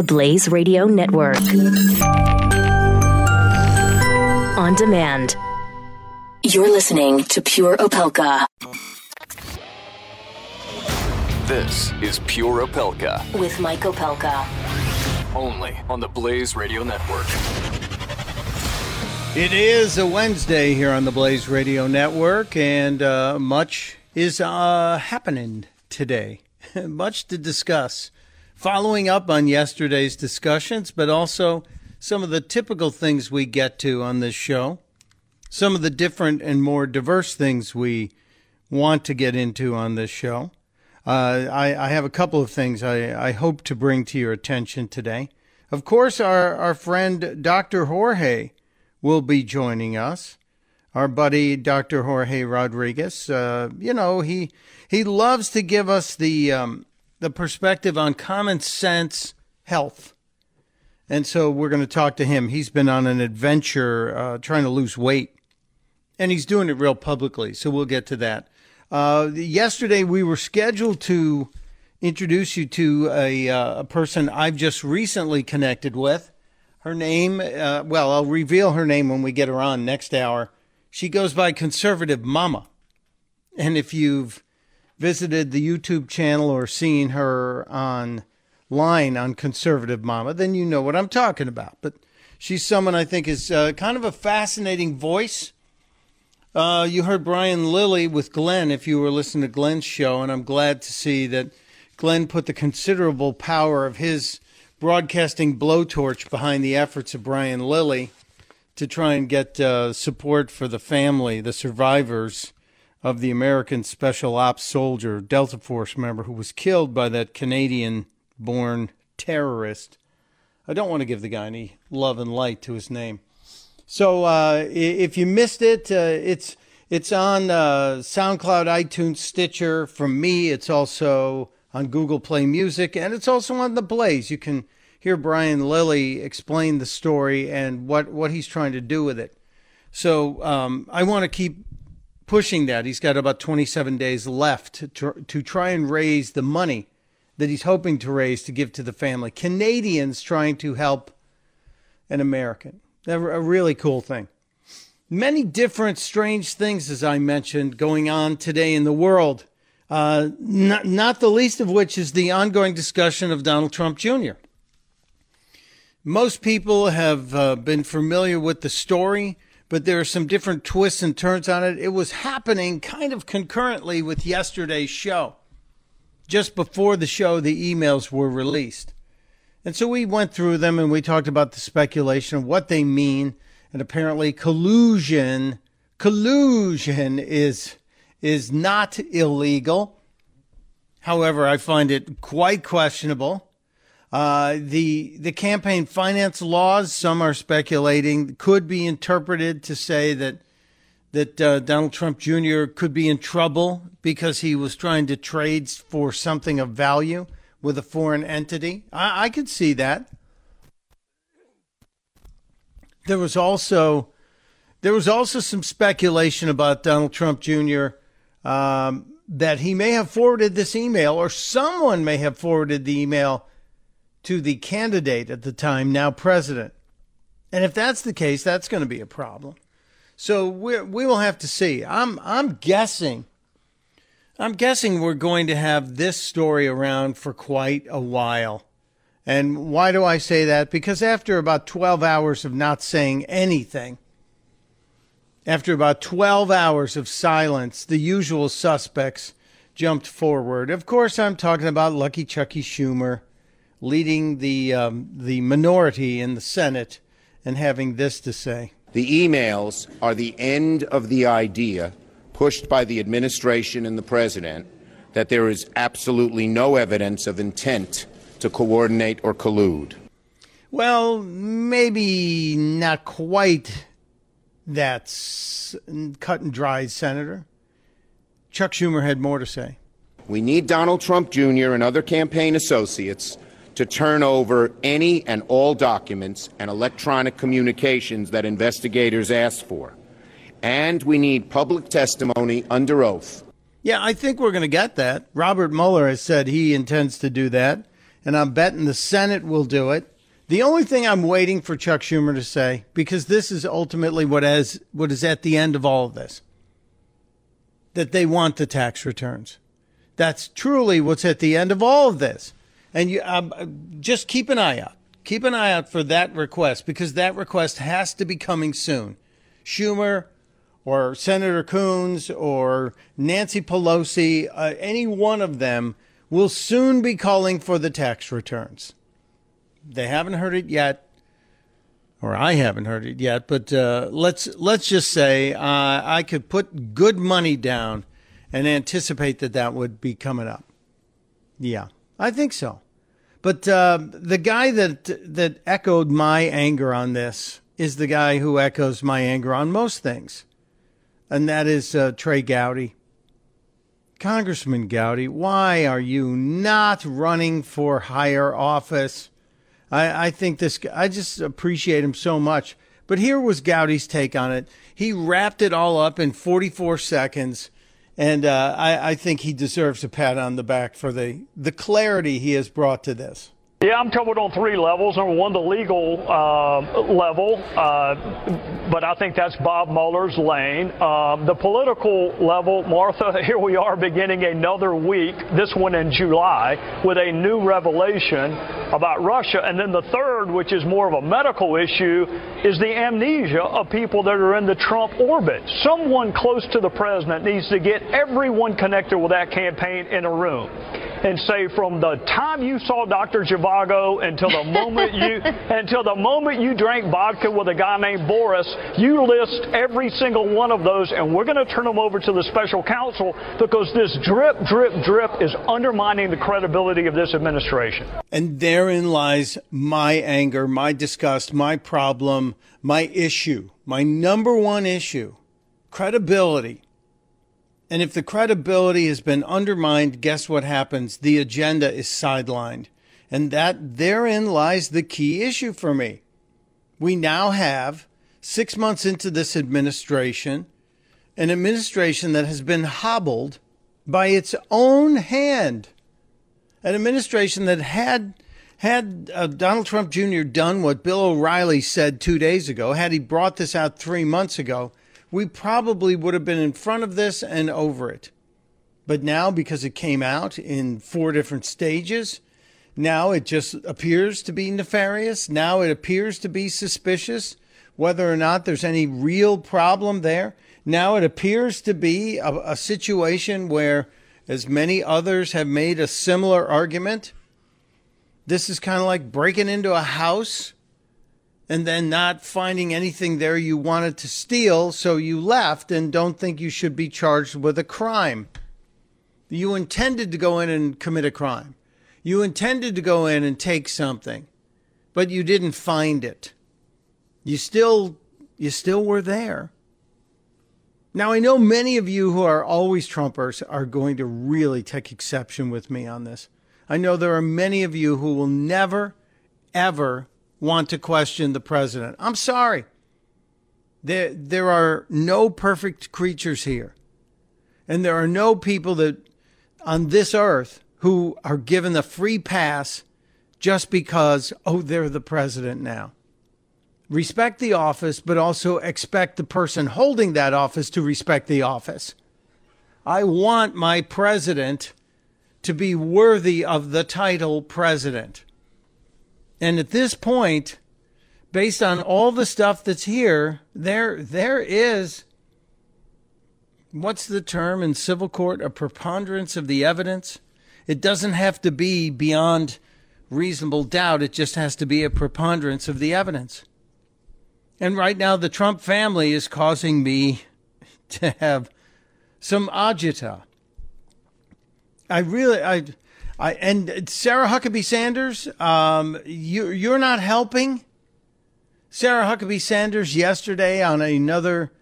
the Blaze Radio Network. On demand. You're listening to Pure Opelka. This is Pure Opelka. With Mike Opelka. Only on the Blaze Radio Network. It is a Wednesday here on the Blaze Radio Network, and uh, much is uh, happening today. much to discuss. Following up on yesterday's discussions, but also some of the typical things we get to on this show, some of the different and more diverse things we want to get into on this show. Uh, I, I, have a couple of things I, I hope to bring to your attention today. Of course, our, our friend Dr. Jorge will be joining us. Our buddy Dr. Jorge Rodriguez, uh, you know, he he loves to give us the um, the perspective on common sense health, and so we're going to talk to him. He's been on an adventure uh, trying to lose weight, and he's doing it real publicly. So we'll get to that. Uh, yesterday we were scheduled to introduce you to a, uh, a person I've just recently connected with. Her name, uh, well, I'll reveal her name when we get her on next hour. She goes by Conservative Mama. And if you've visited the YouTube channel or seen her online on Conservative Mama, then you know what I'm talking about. But she's someone I think is uh, kind of a fascinating voice. Uh, you heard Brian Lilly with Glenn if you were listening to Glenn's show, and I'm glad to see that Glenn put the considerable power of his broadcasting blowtorch behind the efforts of Brian Lilly to try and get uh, support for the family, the survivors of the American Special Ops soldier, Delta Force member who was killed by that Canadian born terrorist. I don't want to give the guy any love and light to his name. So uh, if you missed it, uh, it's it's on uh, SoundCloud, iTunes, Stitcher. From me, it's also on Google Play Music, and it's also on the Blaze. You can hear Brian Lilly explain the story and what, what he's trying to do with it. So um, I want to keep pushing that. He's got about 27 days left to, to try and raise the money that he's hoping to raise to give to the family. Canadians trying to help an American. A really cool thing. Many different strange things, as I mentioned, going on today in the world. Uh, not, not the least of which is the ongoing discussion of Donald Trump Jr. Most people have uh, been familiar with the story, but there are some different twists and turns on it. It was happening kind of concurrently with yesterday's show. Just before the show, the emails were released. And so we went through them and we talked about the speculation of what they mean. And apparently, collusion, collusion is is not illegal. However, I find it quite questionable. Uh, the the campaign finance laws, some are speculating, could be interpreted to say that that uh, Donald Trump Jr. could be in trouble because he was trying to trade for something of value with a foreign entity. I, I could see that. There was also there was also some speculation about Donald Trump Jr. Um, that he may have forwarded this email, or someone may have forwarded the email to the candidate at the time, now president. And if that's the case, that's going to be a problem. So we we will have to see. I'm I'm guessing. I'm guessing we're going to have this story around for quite a while. And why do I say that? Because after about 12 hours of not saying anything, after about 12 hours of silence, the usual suspects jumped forward. Of course, I'm talking about Lucky Chucky Schumer leading the, um, the minority in the Senate and having this to say. The emails are the end of the idea pushed by the administration and the president that there is absolutely no evidence of intent to coordinate or collude. Well, maybe not quite that's cut and dried, Senator. Chuck Schumer had more to say. We need Donald Trump Jr. and other campaign associates to turn over any and all documents and electronic communications that investigators ask for. And we need public testimony under oath. Yeah, I think we're going to get that. Robert Mueller has said he intends to do that. and I'm betting the Senate will do it. The only thing I'm waiting for Chuck Schumer to say, because this is ultimately what has what is at the end of all of this, that they want the tax returns. That's truly what's at the end of all of this. And you um, just keep an eye out. Keep an eye out for that request because that request has to be coming soon. Schumer or Senator Coons or Nancy Pelosi, uh, any one of them will soon be calling for the tax returns. They haven't heard it yet, or I haven't heard it yet. But uh, let's let's just say uh, I could put good money down and anticipate that that would be coming up. Yeah, I think so. But uh, the guy that that echoed my anger on this is the guy who echoes my anger on most things, and that is uh, Trey Gowdy. Congressman Gowdy, why are you not running for higher office? I, I think this. I just appreciate him so much. But here was Gowdy's take on it. He wrapped it all up in 44 seconds and uh, I, I think he deserves a pat on the back for the, the clarity he has brought to this. Yeah, I'm covered on three levels. Number one, the legal uh, level, uh, but I think that's Bob Mueller's lane. Uh, the political level, Martha, here we are beginning another week, this one in July, with a new revelation about Russia. And then the third, which is more of a medical issue, is the amnesia of people that are in the Trump orbit. Someone close to the president needs to get everyone connected with that campaign in a room and say from the time you saw Dr. Zhivago until the moment you until the moment you drank vodka with a guy named Boris, you list every single one of those, and we're going to turn them over to the special counsel because this drip, drip, drip is undermining the credibility of this administration. And therein lies my anger, my disgust, my problem, my issue, my number one issue credibility and if the credibility has been undermined, guess what happens? The agenda is sidelined. And that therein lies the key issue for me. We now have six months into this administration, an administration that has been hobbled by its own hand, an administration that had had uh, Donald Trump Jr. done what Bill O'Reilly said two days ago, had he brought this out three months ago, we probably would have been in front of this and over it. But now, because it came out in four different stages, now it just appears to be nefarious. Now it appears to be suspicious, whether or not there's any real problem there. Now it appears to be a, a situation where, as many others have made a similar argument, this is kind of like breaking into a house and then not finding anything there you wanted to steal, so you left and don't think you should be charged with a crime. You intended to go in and commit a crime. You intended to go in and take something, but you didn't find it. You still you still were there. Now I know many of you who are always Trumpers are going to really take exception with me on this. I know there are many of you who will never ever want to question the president. I'm sorry. There, there are no perfect creatures here. And there are no people that on this earth who are given the free pass just because, oh, they're the president now. Respect the office, but also expect the person holding that office to respect the office. I want my president to be worthy of the title president. And at this point, based on all the stuff that's here, there there is what's the term in civil court? A preponderance of the evidence. It doesn't have to be beyond reasonable doubt. It just has to be a preponderance of the evidence. And right now, the Trump family is causing me to have some agita. I really, I, I, and Sarah Huckabee Sanders, um, you, you're not helping. Sarah Huckabee Sanders yesterday on another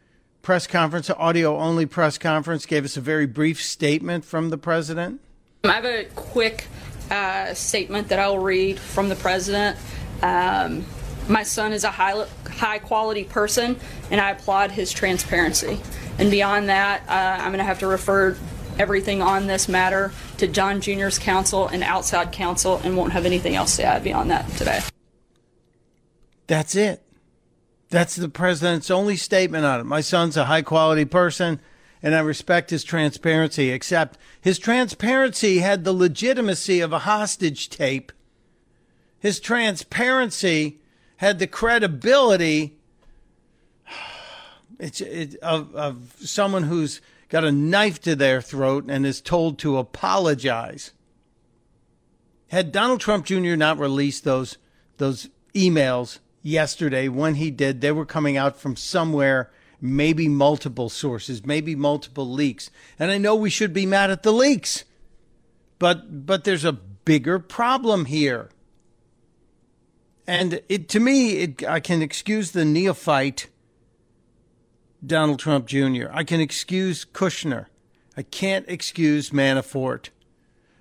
press conference, audio only press conference, gave us a very brief statement from the president. I have a quick uh, statement that I'll read from the president. Um, my son is a high, high quality person, and I applaud his transparency. And beyond that, uh, I'm going to have to refer everything on this matter to Don Jr.'s counsel and outside counsel and won't have anything else to add beyond that today. That's it. That's the president's only statement on it. My son's a high quality person and I respect his transparency, except his transparency had the legitimacy of a hostage tape. His transparency had the credibility it's, it, of, of someone who's got a knife to their throat and is told to apologize. Had Donald Trump Jr. not released those those emails yesterday, when he did, they were coming out from somewhere, maybe multiple sources, maybe multiple leaks. And I know we should be mad at the leaks, but but there's a bigger problem here. And it to me, it, I can excuse the neophyte Donald Trump Jr. I can excuse Kushner. I can't excuse Manafort.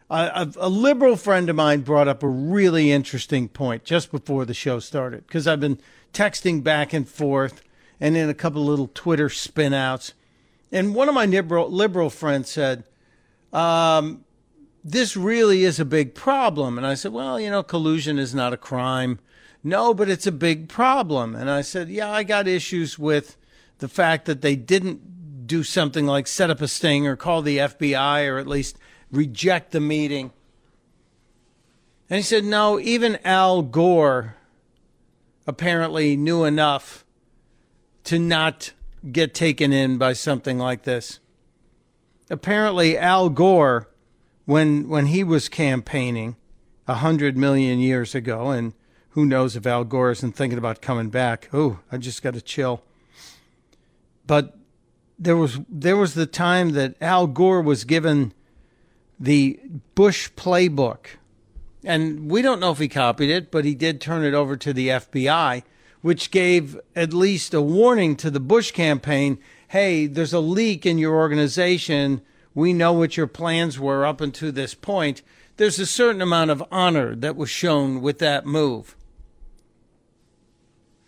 a, a, liberal friend of mine brought up a really interesting point just before the show started because I've been texting back and forth and then a couple of little Twitter spinouts. And one of my liberal, liberal friends said, um, This really is a big problem. And I said, Well, you know, collusion is not a crime. No, but it's a big problem. And I said, Yeah, I got issues with the fact that they didn't do something like set up a sting or call the FBI or at least reject the meeting. And he said, no, even Al Gore apparently knew enough to not get taken in by something like this. Apparently, Al Gore, when, when he was campaigning a hundred million years ago, and who knows if Al Gore isn't thinking about coming back. Oh, I just got a chill. But there was there was the time that Al Gore was given the Bush playbook. And we don't know if he copied it, but he did turn it over to the FBI, which gave at least a warning to the Bush campaign hey, there's a leak in your organization. We know what your plans were up until this point. There's a certain amount of honor that was shown with that move.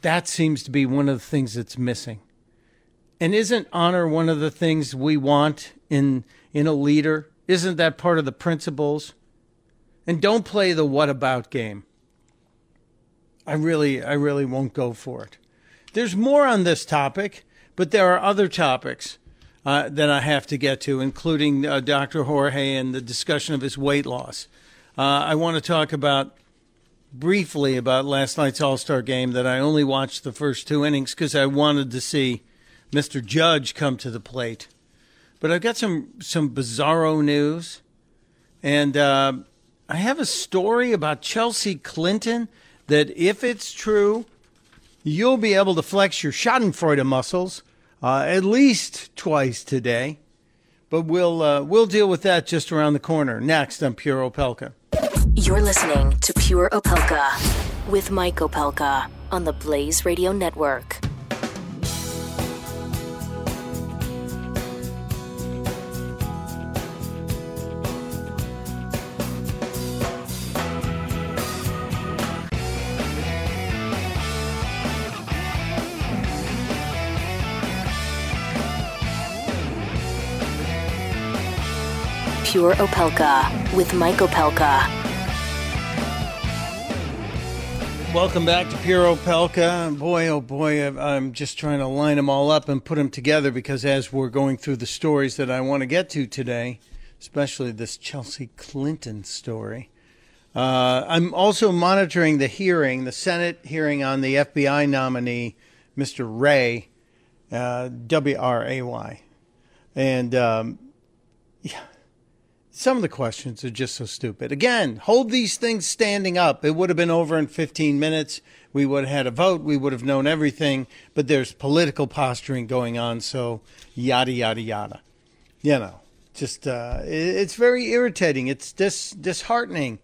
That seems to be one of the things that's missing. And isn't honor one of the things we want in in a leader? Isn't that part of the principles? And don't play the what about game. I really I really won't go for it. There's more on this topic, but there are other topics uh, that I have to get to, including uh, Dr. Jorge and the discussion of his weight loss. Uh, I want to talk about briefly about last night's All Star game that I only watched the first two innings because I wanted to see Mr. Judge come to the plate. But I've got some some bizarro news, and uh, I have a story about Chelsea Clinton that, if it's true, you'll be able to flex your Schadenfreude muscles uh, at least twice today. But we'll uh, we'll deal with that just around the corner. Next on Pure Opelka. You're listening to Pure Opelka with Mike Opelka on the Blaze Radio Network. Pure Opelka with Mike Opelka. Welcome back to Pure Opelka. Boy, oh boy, I'm just trying to line them all up and put them together because as we're going through the stories that I want to get to today, especially this Chelsea Clinton story, uh, I'm also monitoring the hearing, the Senate hearing on the FBI nominee, Mr. Ray, uh, W R A Y. And um, yeah some of the questions are just so stupid. Again, hold these things standing up. It would have been over in 15 minutes. We would have had a vote. We would have known everything. But there's political posturing going on. So, yada, yada, yada. You know, just, uh, it's very irritating. It's dis- disheartening.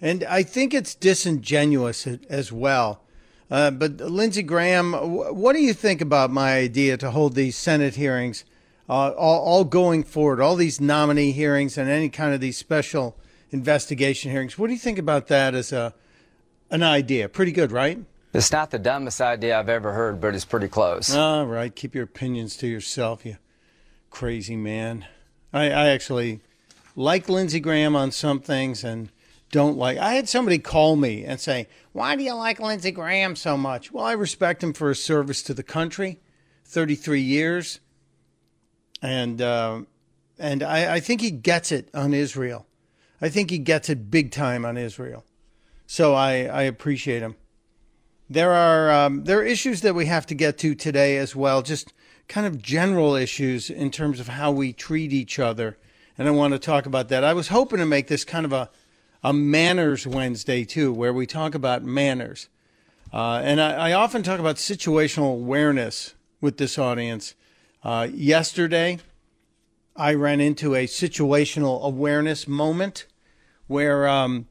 And I think it's disingenuous as well. Uh, but, Lindsey Graham, what do you think about my idea to hold these Senate hearings? Uh, all, all going forward, all these nominee hearings and any kind of these special investigation hearings. What do you think about that as a an idea? Pretty good, right? It's not the dumbest idea I've ever heard, but it's pretty close. All right, keep your opinions to yourself, you crazy man. I, I actually like Lindsey Graham on some things and don't like. I had somebody call me and say, "Why do you like Lindsey Graham so much?" Well, I respect him for his service to the country, 33 years, and uh, and I, I think he gets it on Israel. I think he gets it big time on Israel. So I, I appreciate him. There are um, there are issues that we have to get to today as well, just kind of general issues in terms of how we treat each other, and I want to talk about that. I was hoping to make this kind of a a manners Wednesday too, where we talk about manners, uh, and I, I, often talk about situational awareness with this audience. Uh, yesterday, I ran into a situational awareness moment where um,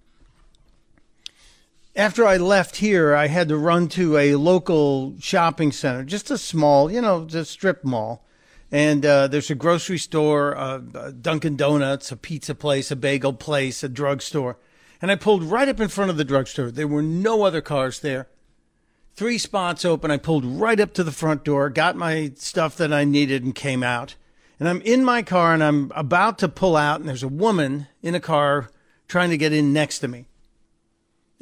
after I left here, I had to run to a local shopping center, just a small, you know, just strip mall. And uh, there's a grocery store, a, a Dunkin' Donuts, a pizza place, a bagel place, a drugstore. And I pulled right up in front of the drugstore. There were no other cars there. Three spots open. I pulled right up to the front door, got my stuff that I needed, and came out. And I'm in my car and I'm about to pull out, and there's a woman in a car trying to get in next to me.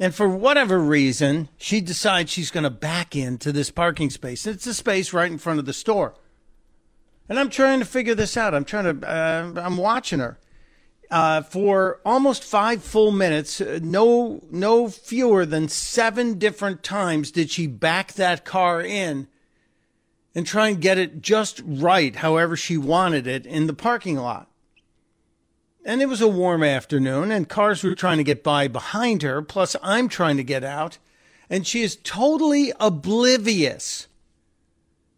And for whatever reason, she decides she's going to back into this parking space. It's a space right in front of the store. And I'm trying to figure this out. I'm trying to, uh, I'm watching her. Uh, for almost five full minutes, uh, no, no fewer than seven different times did she back that car in and try and get it just right, however she wanted it in the parking lot and it was a warm afternoon, and cars were trying to get by behind her, plus I'm trying to get out, and she is totally oblivious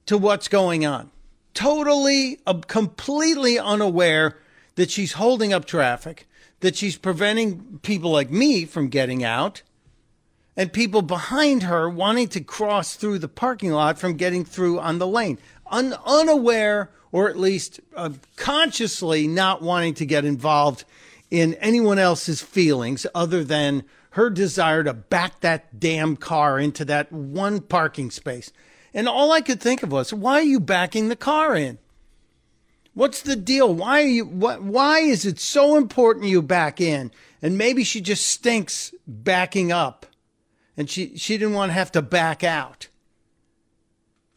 to what's going on. Totally, uh, completely unaware that she's holding up traffic, that she's preventing people like me from getting out, and people behind her wanting to cross through the parking lot from getting through on the lane. Un- unaware or at least uh, consciously not wanting to get involved in anyone else's feelings other than her desire to back that damn car into that one parking space. And all I could think of was, why are you backing the car in? What's the deal? Why are you what why is it so important you back in? And maybe she just stinks backing up. And she she didn't want to have to back out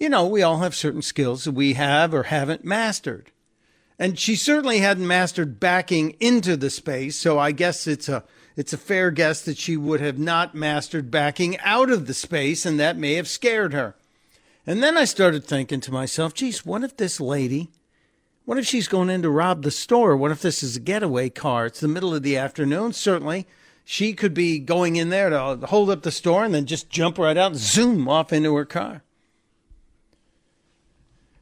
you know, we all have certain skills that we have or haven't mastered. And she certainly hadn't mastered backing into the space, so I guess it's a it's a fair guess that she would have not mastered backing out of the space, and that may have scared her. And then I started thinking to myself, geez, what if this lady, what if she's going in to rob the store? What if this is a getaway car? It's the middle of the afternoon. Certainly, she could be going in there to hold up the store and then just jump right out and zoom off into her car.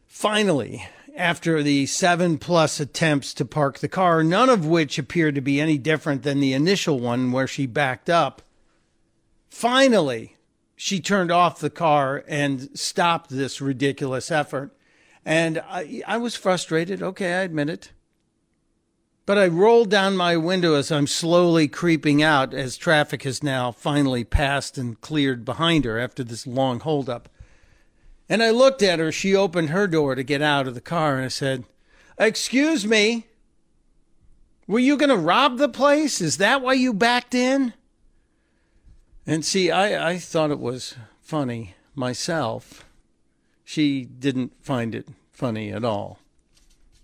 Finally, after the seven plus attempts to park the car, none of which appeared to be any different than the initial one where she backed up, finally, she turned off the car and stopped this ridiculous effort. And I, I was frustrated. Okay, I admit it. But I rolled down my window as I'm slowly creeping out as traffic has now finally passed and cleared behind her after this long holdup. And I looked at her. She opened her door to get out of the car, and I said, Excuse me, were you going to rob the place? Is that why you backed in? And see, I, I thought it was funny myself. She didn't find it funny at all,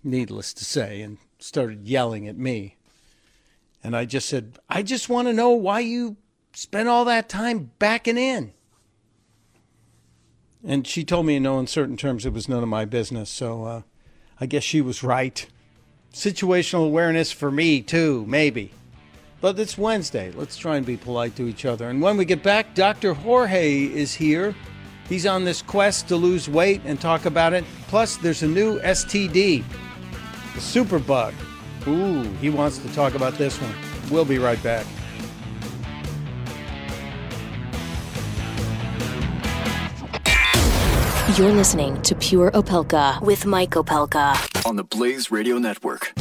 needless to say, and started yelling at me. And I just said, I just want to know why you spent all that time backing in. And she told me in no uncertain terms it was none of my business. So uh, I guess she was right. Situational awareness for me, too, maybe. But it's Wednesday. Let's try and be polite to each other. And when we get back, Dr. Jorge is here. He's on this quest to lose weight and talk about it. Plus, there's a new STD, the superbug. Ooh, he wants to talk about this one. We'll be right back. You're listening to Pure Opelka with Mike Opelka on the Blaze Radio Network.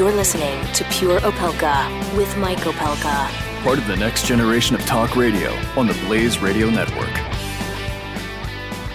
You're listening to Pure Opelka with Mike Opelka. Part of the next generation of talk radio on the Blaze Radio Network.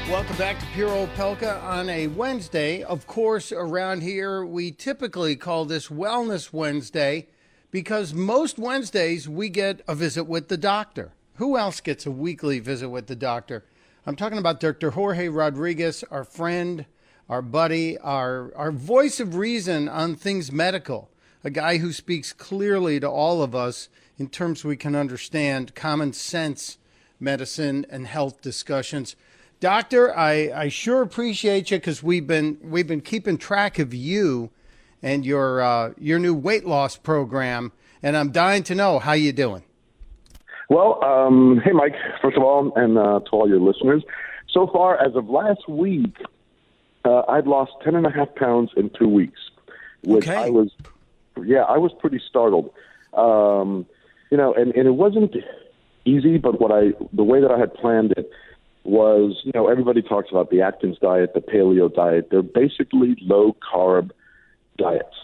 Welcome back to Pure Opelka on a Wednesday. Of course, around here, we typically call this Wellness Wednesday because most Wednesdays we get a visit with the doctor. Who else gets a weekly visit with the doctor? I'm talking about Dr. Jorge Rodriguez, our friend, our buddy, our, our voice of reason on things medical, a guy who speaks clearly to all of us in terms we can understand common sense medicine and health discussions. Doctor, I, I sure appreciate you because we've been we've been keeping track of you and your uh, your new weight loss program, and I'm dying to know how you doing. Well, um, hey Mike, first of all, and uh, to all your listeners, so far as of last week, uh, I'd lost ten and a half pounds in two weeks, which Okay. I was, yeah, I was pretty startled. Um, you know, and, and it wasn't easy, but what I, the way that I had planned it was, you know, everybody talks about the Atkins diet, the paleo diet. They're basically low carb diets.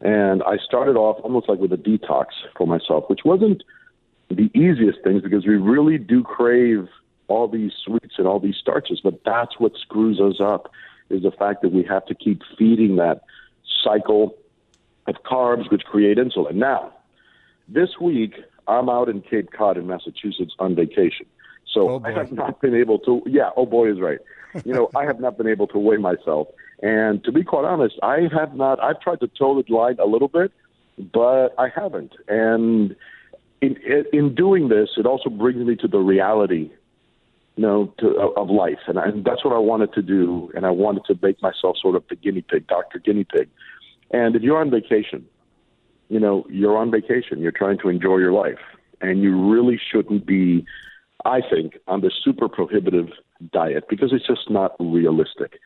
And I started off almost like with a detox for myself, which wasn't the easiest things because we really do crave all these sweets and all these starches, but that's what screws us up is the fact that we have to keep feeding that cycle of carbs which create insulin. Now, this week I'm out in Cape Cod in Massachusetts on vacation. So Oh. I have not been able to yeah, oh boy is right. You know, I have not been able to weigh myself. And to be quite honest, I have not I've tried to toe the line a little bit, but I haven't. And in in doing this, it also brings me to the reality you know, to, of life, and, and that's what I wanted to do. And I wanted to make myself sort of the guinea pig, Doctor Guinea Pig. And if you're on vacation, you know, you're on vacation, you're trying to enjoy your life, and you really shouldn't be, I think, on the super prohibitive diet because it's just not realistic.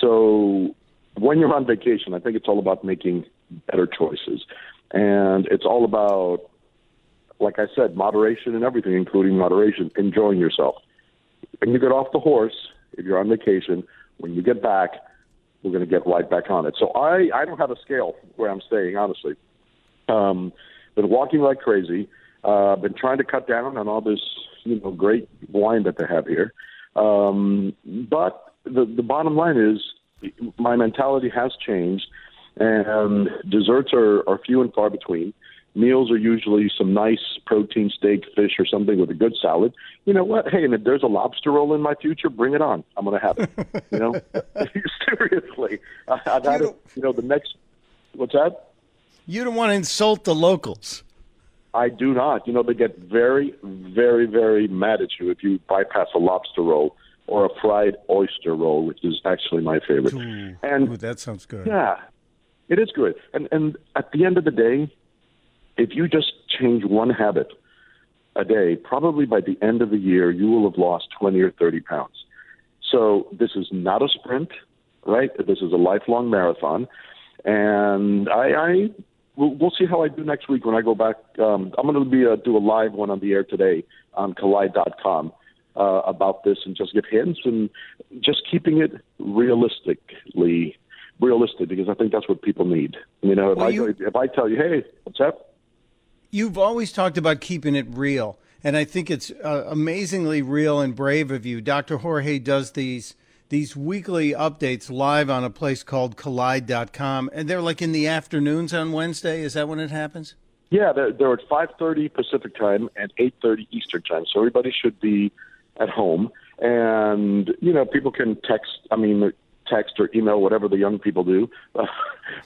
So when you're on vacation, I think it's all about making better choices, and it's all about, like I said, moderation and everything, including moderation, enjoying yourself when you get off the horse, if you're on vacation, when you get back, we're going to get right back on it. So I, I don't have a scale where I'm staying, honestly. Um, been walking like crazy. Uh, been trying to cut down on all this, you know, great wine that they have here. Um, but the the bottom line is, my mentality has changed, and desserts are, are few and far between. Meals are usually some nice protein steak, fish, or something with a good salad. You know what? Hey, and if there's a lobster roll in my future, bring it on. I'm going to have it. You know, seriously. I, I've had it. You know, the next. What's that? You don't want to insult the locals. I do not. You know, they get very, very, very mad at you if you bypass a lobster roll or a fried oyster roll, which is actually my favorite. and Ooh, that sounds good. yeah, it is good. And and at the end of the day, if you just change one habit a day, probably by the end of the year, you will have lost 20 or 30 pounds. So this is not a sprint, right? This is a lifelong marathon. And I, I we'll, we'll see how I do next week when I go back. Um, I'm going to be uh, do a live one on the air today on Collide.com uh, about this and just give hints and just keeping it realistically realistic because I think that's what people need. You know, if Well, I you- if I tell you, hey, what's up? You've always talked about keeping it real, and I think it's uh, amazingly real and brave of you. Dr. Jorge does these these weekly updates live on a place called Collide.com, and they're like in the afternoons on Wednesday. Is that when it happens? Yeah, they're, they're at 5:30 Pacific time and 8:30 Eastern time, so everybody should be at home. And you know, people can text. I mean, text or email, whatever the young people do.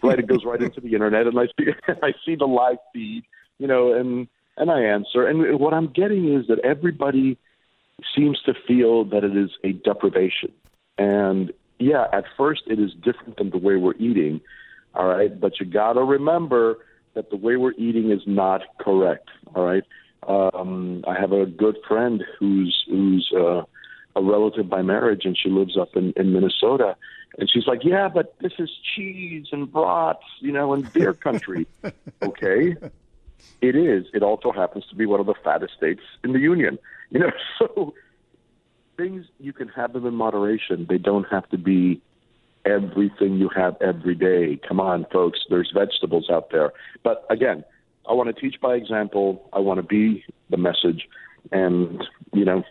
right, it goes right into the internet, and I see I see the live feed. You know, and and I answer. And what I'm getting is that everybody seems to feel that it is a deprivation. And yeah, at first it is different than the way we're eating. All right, but you got to remember that the way we're eating is not correct. All right. Um, I have a good friend who's who's uh, a relative by marriage, and she lives up in, in Minnesota. And she's like, "Yeah, but this is cheese and brats, you know, and beer country." okay, it is. It also happens to be one of the fattest states in the union. You know, so things you can have them in moderation. They don't have to be everything you have every day. Come on, folks, there's vegetables out there. But again, I want to teach by example. I want to be the message, and you know,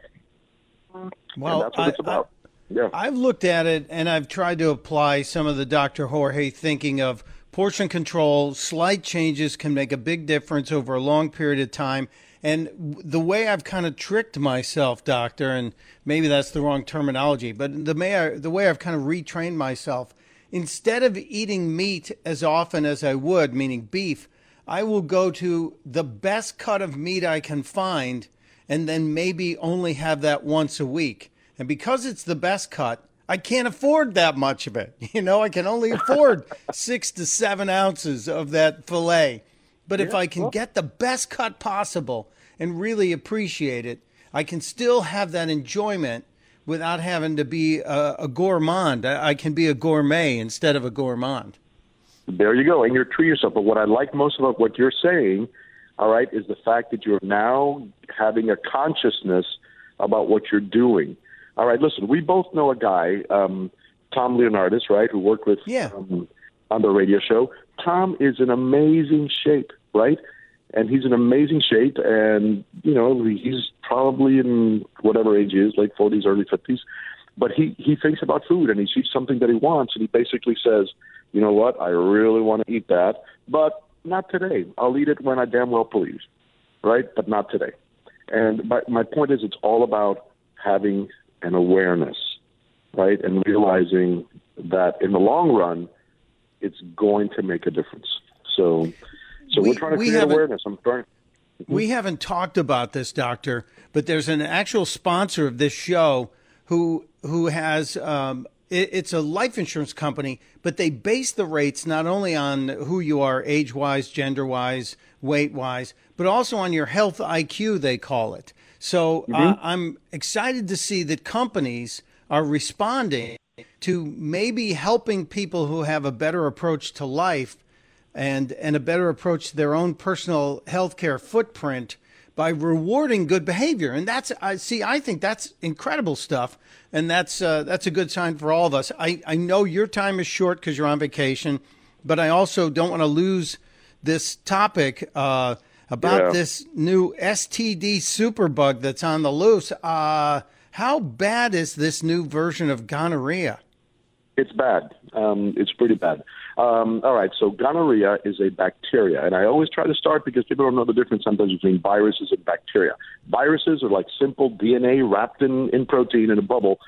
well, that's what I, it's about. I, yeah. I've looked at it and I've tried to apply some of the Dr. Jorge thinking of portion control. Slight changes can make a big difference over a long period of time. And the way I've kind of tricked myself, doctor, and maybe that's the wrong terminology, but the way, I, the way I've kind of retrained myself, instead of eating meat as often as I would, meaning beef, I will go to the best cut of meat I can find and then maybe only have that once a week. And because it's the best cut, I can't afford that much of it. You know, I can only afford six to seven ounces of that filet. But yeah, if I can well. get the best cut possible and really appreciate it, I can still have that enjoyment without having to be a, a gourmand. I can be a gourmet instead of a gourmand. There you go, and you're true yourself. But what I like most about what you're saying, all right, is the fact that you're now having a consciousness about what you're doing. All right, listen, we both know a guy, um, Tom Leonardis, right, who worked with yeah. um, on the radio show. Tom is in amazing shape, right? And he's in amazing shape, and you know he's probably in whatever age he is, late forties, early fifties. But he he thinks about food, and he sees something that he wants, and he basically says, "You know what? I really want to eat that, but not today. I'll eat it when I damn well please, right? But not today." And my my point is, it's all about having an awareness, right? And realizing that in the long run, it's going to make a difference. So, so we, are trying to create awareness. I'm trying. We haven't talked about this, doctor, but there's an actual sponsor of this show who who has um, it, it's a life insurance company, but they base the rates not only on who you are, age wise, gender wise, weight wise, but also on your health IQ. They call it. So mm-hmm. uh, I'm excited to see that companies are responding to maybe helping people who have a better approach to life and and a better approach to their own personal healthcare footprint by rewarding good behavior. And that's I see. I think that's incredible stuff, and that's uh, that's a good sign for all of us. I I know your time is short because you're on vacation, but I also don't want to lose this topic. Uh, about yeah. this new STD superbug that's on the loose. Uh, how bad is this new version of gonorrhea? It's bad. Um, it's pretty bad. Um, all right, so gonorrhea is a bacteria, and I always try to start because people don't know the difference sometimes between viruses and bacteria. Viruses are like simple DNA wrapped in, in protein in a bubble.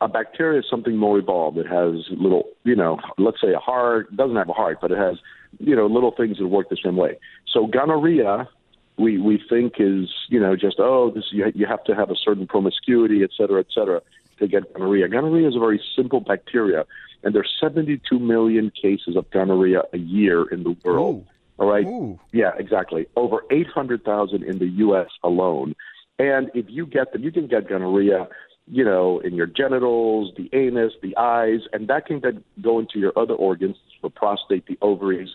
A bacteria is something more evolved. It has little, you know, let's say a heart. Doesn't have a heart, but it has you know, little things that work the same way. So gonorrhea, we we think is you know just oh this you you have to have a certain promiscuity, et cetera, et cetera, to get gonorrhea. Gonorrhea is a very simple bacteria, and there's 72 million cases of gonorrhea a year in the world. Ooh. All right. Ooh. Yeah, exactly. Over 800,000 in the U.S. alone. And if you get them, you can get gonorrhea you know, in your genitals, the anus, the eyes, and that can then go into your other organs, the prostate, the ovaries,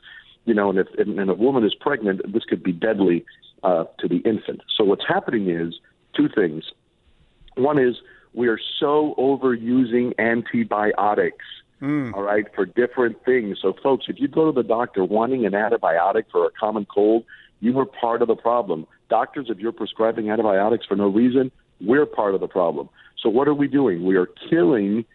you know, and if and a woman is pregnant, this could be deadly uh, to the infant. So what's happening is two things. One is we are so overusing antibiotics. Mm. All right, for different things. So, folks, if you go to the doctor wanting an antibiotic for a common cold, you are part of the problem. Doctors, if you're prescribing antibiotics for no reason, we're part of the problem. So what are we doing? We are killing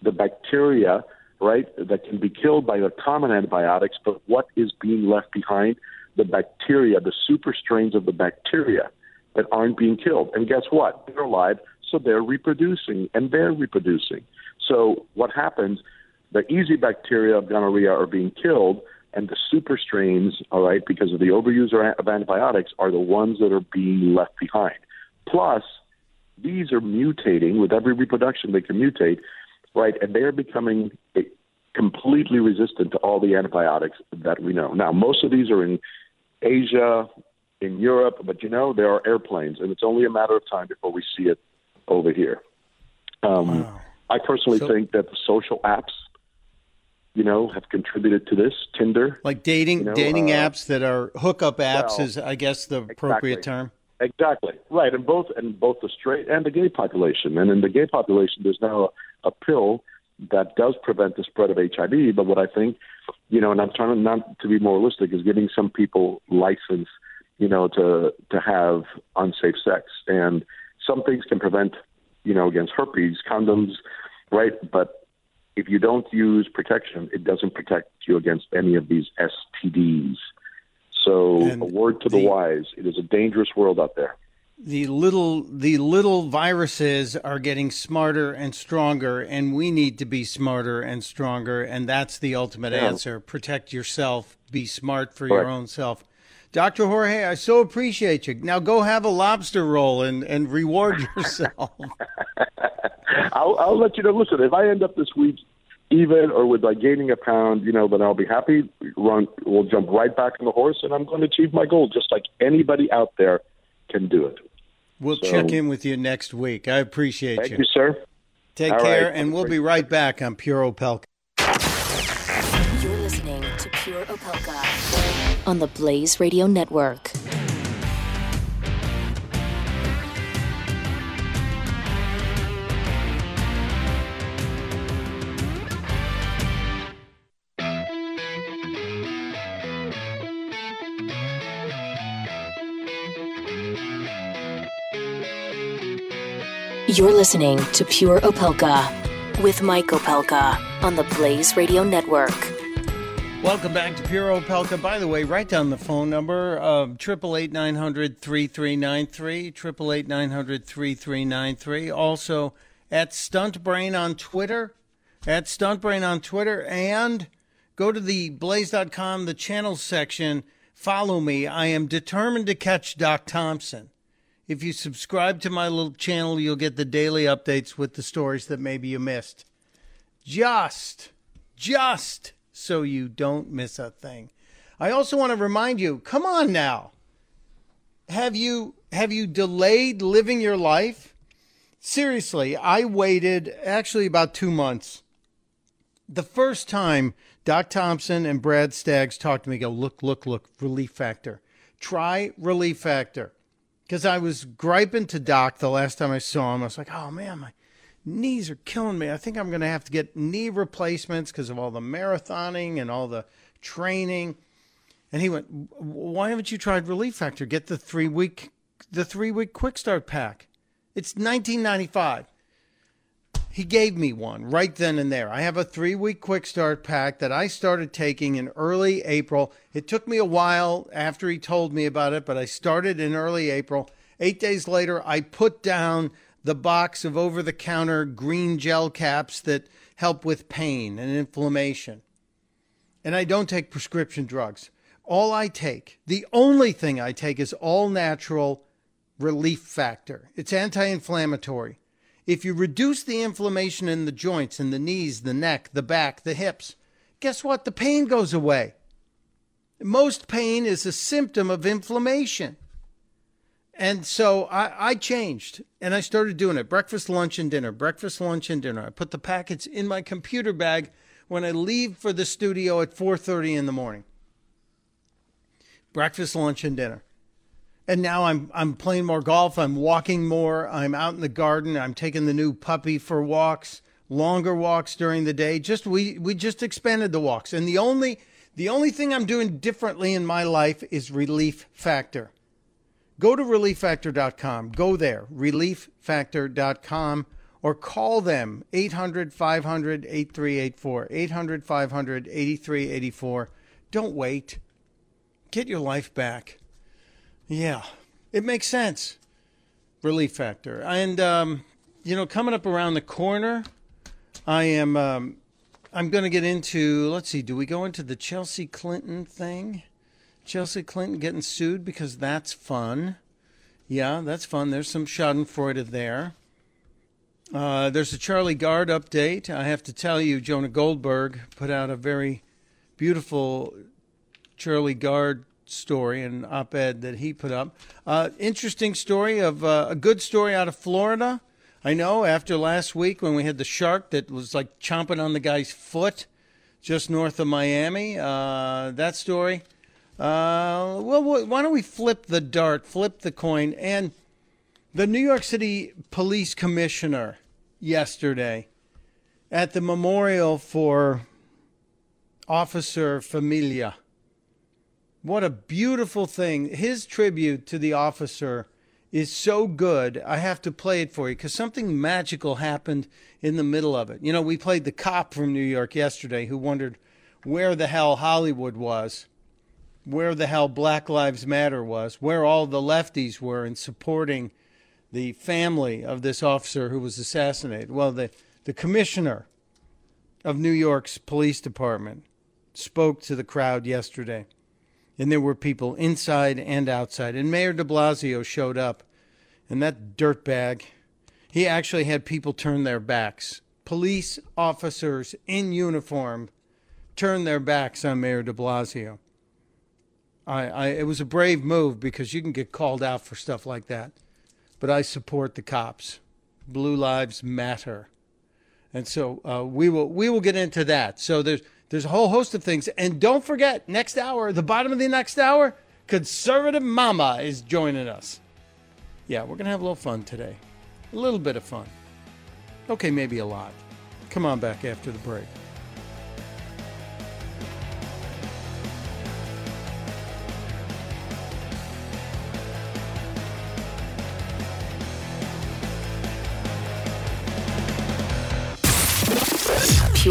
the bacteria, right, that can be killed by the common antibiotics, but what is being left behind? The bacteria, the super strains of the bacteria that aren't being killed. And guess what? They're alive, so they're reproducing, and they're reproducing. So what happens? The easy bacteria of gonorrhea are being killed, and the super strains, all right, because of the overuse of antibiotics, are the ones that are being left behind. Plus, these are mutating with every reproduction. They can mutate, right? And they are becoming completely resistant to all the antibiotics that we know. Now, most of these are in Asia, in Europe, but you know there are airplanes, and it's only a matter of time before we see it over here. Um, wow. I personally so, think that the social apps, you know, have contributed to this. Tinder, like dating you know, dating uh, apps that are hookup apps, well, is I guess the appropriate exactly. term. Exactly right, and both and both the straight and the gay population, and in the gay population, there's now a, a pill that does prevent the spread of HIV. But what I think, you know, and I'm trying not to be moralistic, is giving some people license, you know, to to have unsafe sex, and some things can prevent, you know, against herpes, condoms, right? But if you don't use protection, it doesn't protect you against any of these STDs. So, And a word to the, the- wise: it is a dangerous world out there. the little the little viruses are getting smarter and stronger and we need to be smarter and stronger and that's the ultimate Yeah. answer protect yourself be smart for your Correct. own self dr jorge i so appreciate you now go have a lobster roll and and reward yourself I'll, I'll let you know. Listen, if I end up this week even or with like gaining a pound, you know, then I'll be happy. Run, we'll jump right back on the horse, and I'm going to achieve my goal, just like anybody out there can do it. we'll So- check in with you next week i appreciate Thank you, sir. take All care right. and we'll be right back on pure opelka You're listening to Pure Opelka on the Blaze Radio Network. You're listening to Pure Opelka with Mike Opelka on the Blaze Radio Network. Welcome back to Pure Opelka. By the way, write down the phone number of triple eight nine hundred three three nine three triple eight nine hundred three three nine three. Also at Stuntbrain on Twitter, at Stuntbrain on Twitter, and go to the Blaze.com, the channel section. Follow me. I am determined to catch Doc Thompson. If you subscribe to my little channel, you'll get the daily updates with the stories that maybe you missed. Just, just so you don't miss a thing. I also want to remind you, come on now. Have you have you delayed living your life? Seriously, I waited actually about 2 months. The first time Doc Thompson and Brad Staggs talked to me, go, look, look, look, Relief Factor. Try Relief Factor. Because I was griping to Doc the last time I saw him. I was like, oh man, my knees are killing me. I think I'm going to have to get knee replacements because of all the marathoning and all the training. And he went, "Why haven't you tried Relief Factor? Get the three week, the three week quick start pack. It's 1995." He gave me one right then and there. I have a three week quick start pack that I started taking in early April. It took me a while after he told me about it, but I started in early April. Eight days later, I put down the box of over the counter green gel caps that help with pain and inflammation. And I don't take prescription drugs. All I take, the only thing I take, is all natural relief factor. It's anti inflammatory. If you reduce the inflammation in the joints, in the knees, the neck, the back, the hips, guess what? The pain goes away. Most pain is a symptom of inflammation. And so I, I changed and I started doing it breakfast, lunch, and dinner. Breakfast, lunch, and dinner. I put the packets in my computer bag when I leave for the studio at 4:30 in the morning. Breakfast, lunch, and dinner. And now I'm I'm playing more golf. I'm walking more. I'm out in the garden. I'm taking the new puppy for walks, longer walks during the day. Just we we just expanded the walks. And the only the only thing I'm doing differently in my life is relief factor. Go to relieffactor.com. Go there, relieffactor.com, or call them 800 500 8384. 800 500 8384. Don't wait. Get your life back. Yeah, it makes sense. Relief Factor. And, um, you know, coming up around the corner, I am. Um, I'm going to get into. Let's see. Do we go into the Chelsea Clinton thing? Chelsea Clinton getting sued because that's fun. Yeah, that's fun. There's some Schadenfreude there. Uh, there's a Charlie Gard update. I have to tell you, Jonah Goldberg put out a very beautiful Charlie Gard story, an op ed that he put up. Uh, interesting story of uh, a good story out of Florida. I know after last week when we had the shark that was like chomping on the guy's foot just north of Miami, uh, that story. Uh, well, why don't we flip the dart, flip the coin, and the New York City Police Commissioner yesterday at the memorial for Officer Familia. What a beautiful thing. His tribute to the officer is so good. I have to play it for you because something magical happened in the middle of it. You know, we played the cop from New York yesterday who wondered where the hell Hollywood was, where the hell Black Lives Matter was, where all the lefties were in supporting the family of this officer who was assassinated. Well, the, the commissioner of New York's police department spoke to the crowd yesterday and there were people inside and outside. And Mayor de Blasio showed up, and that dirtbag, he actually had people turn their backs. Police officers in uniform turn their backs on Mayor de Blasio. I, I, it was a brave move because you can get called out for stuff like that. But I support the cops. Blue lives matter, and so uh, we will we will get into that. So there's there's a whole host of things. And don't forget, next hour, the bottom of the next hour, Conservative Mama is joining us. Yeah, we're going to have a little fun today. A little bit of fun. Okay, maybe a lot. Come on back after the break.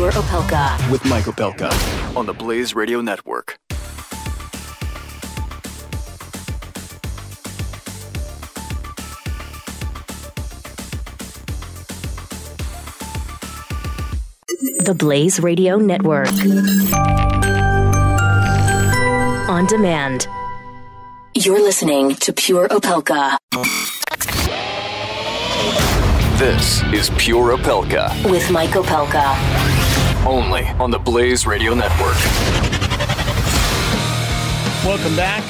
Pure Opelka. With Mike Opelka on the Blaze Radio Network. The Blaze Radio Network. On demand. You're listening to Pure Opelka This is Pure Opelka. with Mike Opelka. Only on the Blaze Radio Network. Welcome back.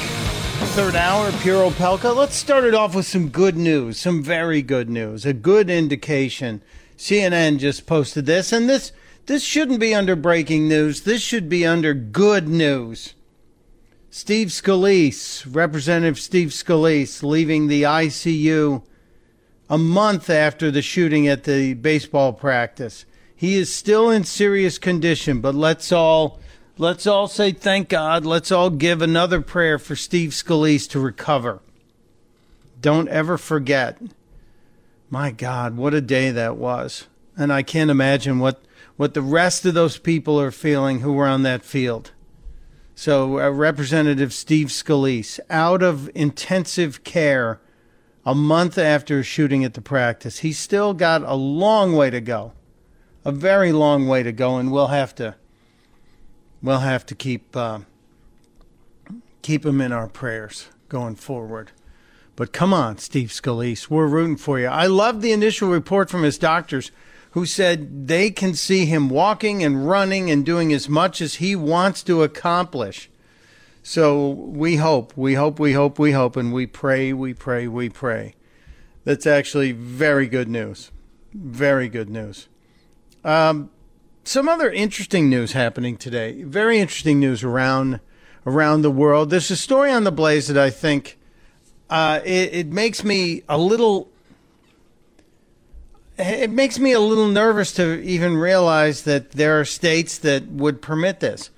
Third hour, Pure Opelka. Let's start it off with some good news, some very good news, a good indication. CNN just posted this, and this this shouldn't be under breaking news. This should be under good news. Steve Scalise, Representative Steve Scalise, leaving the ICU a month after the shooting at the baseball practice. He is still in serious condition, but let's all let's all say thank God. Let's all give another prayer for Steve Scalise to recover. Don't ever forget. My God, what a day that was. And I can't imagine what what the rest of those people are feeling who were on that field. So, uh, Representative Steve Scalise, out of intensive care a month after shooting at the practice. He's still got a long way to go, a very long way to go, and we'll have to we'll have to keep uh, keep him in our prayers going forward. But come on, Steve Scalise, we're rooting for you. I love the initial report from his doctors who said they can see him walking and running and doing as much as he wants to accomplish. So we hope, we hope, we hope, we hope, and we pray, we pray, we pray. That's actually very good news. Very good news. Um, some other interesting news happening today. Very interesting news around around the world. There's a story on the Blaze that I think uh, it, it makes me a little. It makes me a little nervous to even realize that there are states that would permit this.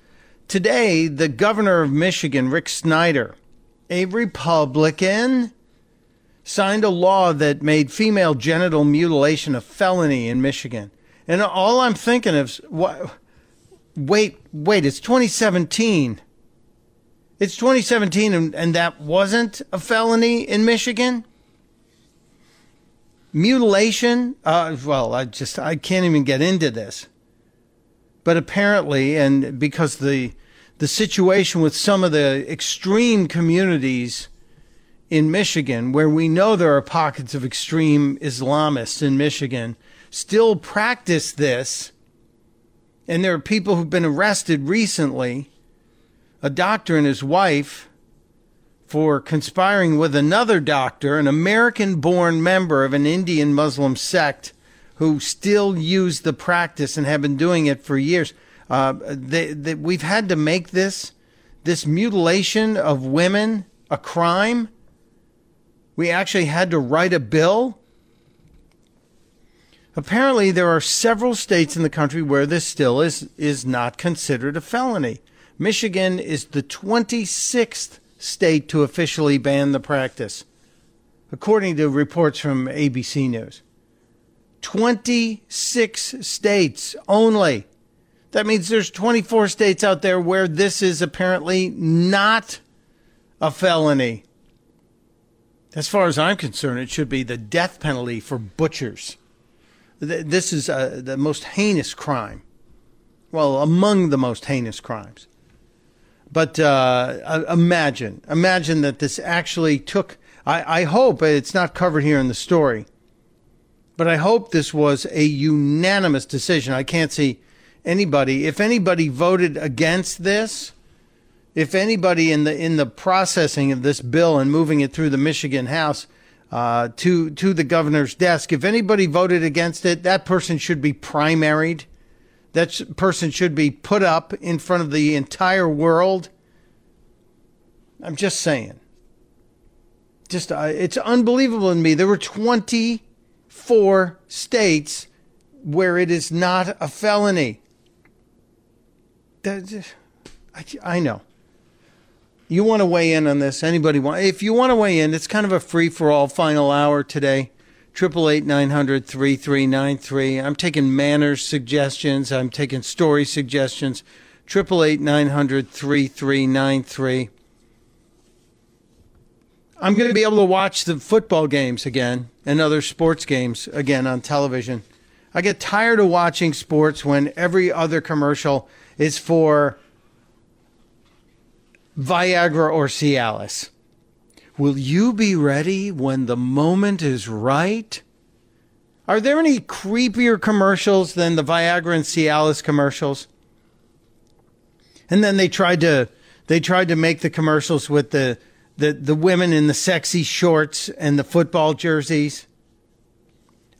Today, the governor of Michigan, Rick Snyder, a Republican, signed a law that made female genital mutilation a felony in Michigan. And all I'm thinking of? Wait, wait! It's 2017. It's 2017, and, and that wasn't a felony in Michigan. Mutilation. Uh, well, I just I can't even get into this. But apparently, and because the the situation with some of the extreme communities in Michigan, where we know there are pockets of extreme Islamists in Michigan, still practice this. And there are people who've been arrested recently, a doctor and his wife, for conspiring with another doctor, an American born member of an Indian Muslim sect who still use the practice and have been doing it for years. Uh, they, they, we've had to make this this mutilation of women a crime. We actually had to write a bill. Apparently, there are several states in the country where this still is, is not considered a felony. Michigan is the 26th state to officially ban the practice, according to reports from ABC News. 26 states only. That means there's 24 states out there where this is apparently not a felony. As far as I'm concerned, it should be the death penalty for butchers. This is uh, the most heinous crime. Well, among the most heinous crimes. But uh, imagine, imagine that this actually took. I, I hope it's not covered here in the story, but I hope this was a unanimous decision. I can't see anybody. If anybody voted against this, if anybody in the in the processing of this bill and moving it through the Michigan House uh, to to the governor's desk, if anybody voted against it, that person should be primaried that person should be put up in front of the entire world. I'm just saying. Just uh, it's unbelievable to me. There were 24 states where it is not a felony. I, I know. You want to weigh in on this? Anybody want? If you want to weigh in, it's kind of a free for all final hour today. Triple eight nine hundred three three nine three. I'm taking manners suggestions. I'm taking story suggestions. Triple eight nine hundred three three nine three. I'm going to be able to watch the football games again and other sports games again on television. I get tired of watching sports when every other commercial is for Viagra or Cialis. Will you be ready when the moment is right? Are there any creepier commercials than the Viagra and Cialis commercials? And then they tried to they tried to make the commercials with the the, the women in the sexy shorts and the football jerseys.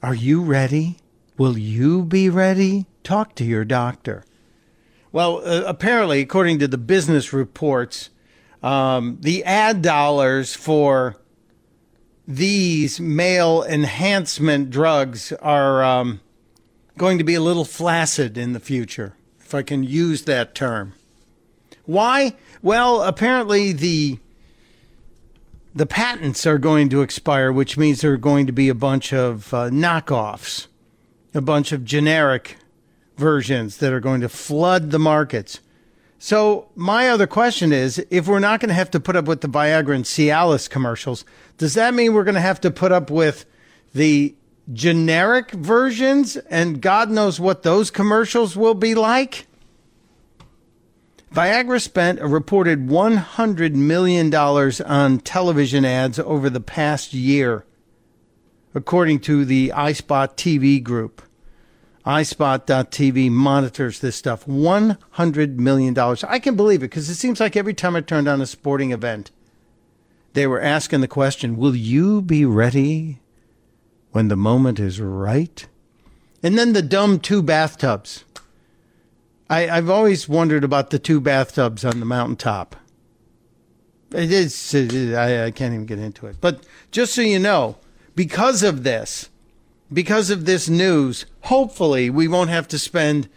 Are you ready? Will you be ready? Talk to your doctor. Well, uh, apparently, according to the business reports, um, the ad dollars for these male enhancement drugs are um, going to be a little flaccid in the future, if I can use that term. Why? Well, apparently the the patents are going to expire, which means there are going to be a bunch of uh, knockoffs, a bunch of generic versions that are going to flood the markets. So my other question is, if we're not going to have to put up with the Viagra and Cialis commercials, does that mean we're going to have to put up with the generic versions? And God knows what those commercials will be like. Viagra spent a reported $100 million on television ads over the past year, according to the iSpot TV group iSpot.tv monitors this stuff. $100 million. I can believe it because it seems like every time I turned on a sporting event, they were asking the question Will you be ready when the moment is right? And then the dumb two bathtubs. I, I've always wondered about the two bathtubs on the mountaintop. It is I, I can't even get into it. But just so you know, because of this, because of this news, hopefully we won't have to spend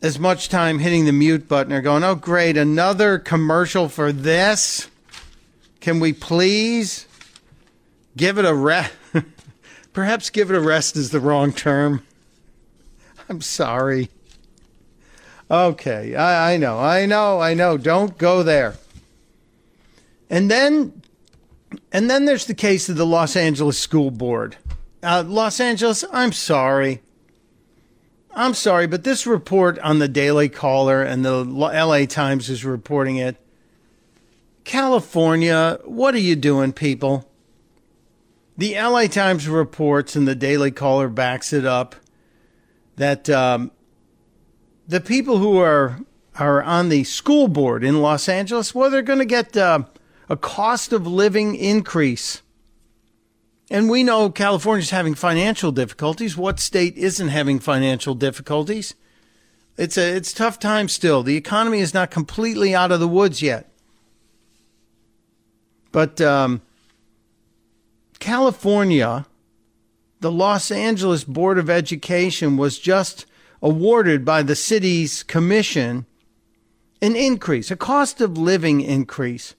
as much time hitting the mute button or going, oh, great, another commercial for this. Can we please give it a rest? Perhaps give it a rest is the wrong term. I'm sorry. Okay, I, I know, I know, I know. Don't go there. And then, and then there's the case of the Los Angeles School Board. Uh, Los Angeles, I'm sorry. I'm sorry, but this report on the Daily Caller and the LA Times is reporting it. California, what are you doing, people? The LA Times reports and the Daily Caller backs it up that um, the people who are are on the school board in Los Angeles, well, they're going to get uh, a cost of living increase and we know California's having financial difficulties. What state isn't having financial difficulties? It's a it's tough time still. The economy is not completely out of the woods yet. But um, California the Los Angeles Board of Education was just awarded by the city's commission an increase, a cost of living increase.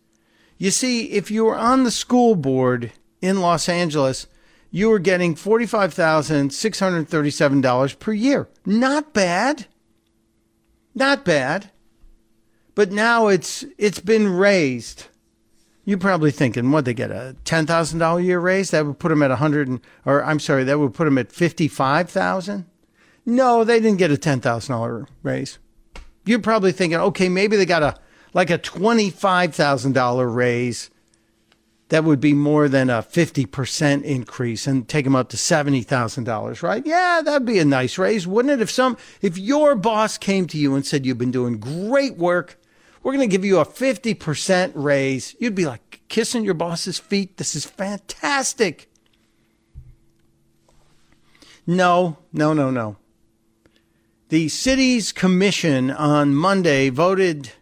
You see, if you were on the school board in Los Angeles, you were getting $45,637 per year. Not bad. Not bad. But now it's it's been raised. You're probably thinking, what they get a ten thousand dollar year raise? That would put them at a hundred, or I'm sorry, that would put them at fifty five thousand. No, they didn't get a ten thousand dollar raise. You're probably thinking, okay, maybe they got a like a twenty five thousand dollar raise. That would be more than a fifty percent increase and take them up to seventy thousand dollars, right? Yeah, that'd be a nice raise, wouldn't it? If some, if your boss came to you and said you've been doing great work we're going to give you a 50% raise. You'd be like kissing your boss's feet. This is fantastic. No, no, no, no. The city's commission on Monday voted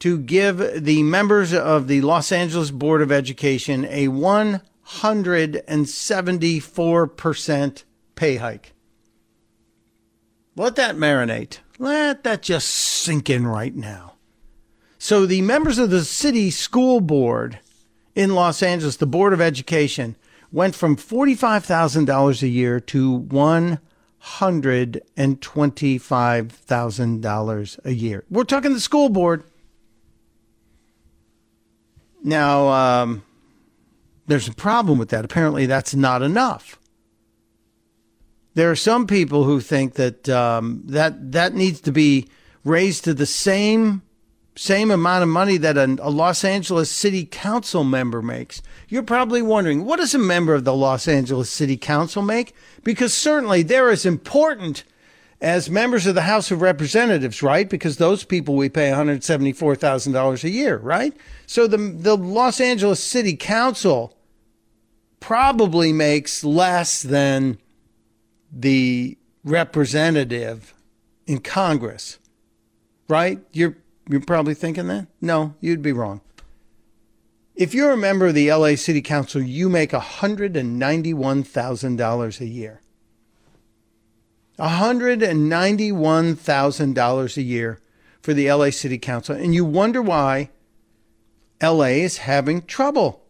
to give the members of the Los Angeles Board of Education a 174% pay hike. Let that marinate. Let that just sink in right now. So the members of the city school board in Los Angeles, the Board of Education, went from $45,000 a year to $125,000 a year. We're talking the school board. Now, um, there's a problem with that. Apparently, that's not enough. There are some people who think that um, that that needs to be raised to the same same amount of money that a, a, Los Angeles City Council member makes. You're probably wondering, what does a member of the Los Angeles City Council make? Because certainly they're as important as members of the House of Representatives, right? Because those people we pay $174,000 a year, right? So the, the Los Angeles City Council probably makes less than the representative in Congress, right? You're you're probably thinking that? No, you'd be wrong. If you're a member of the LA City Council, you make $191,000 a year. $191,000 a year for the LA City Council. And you wonder why LA is having trouble.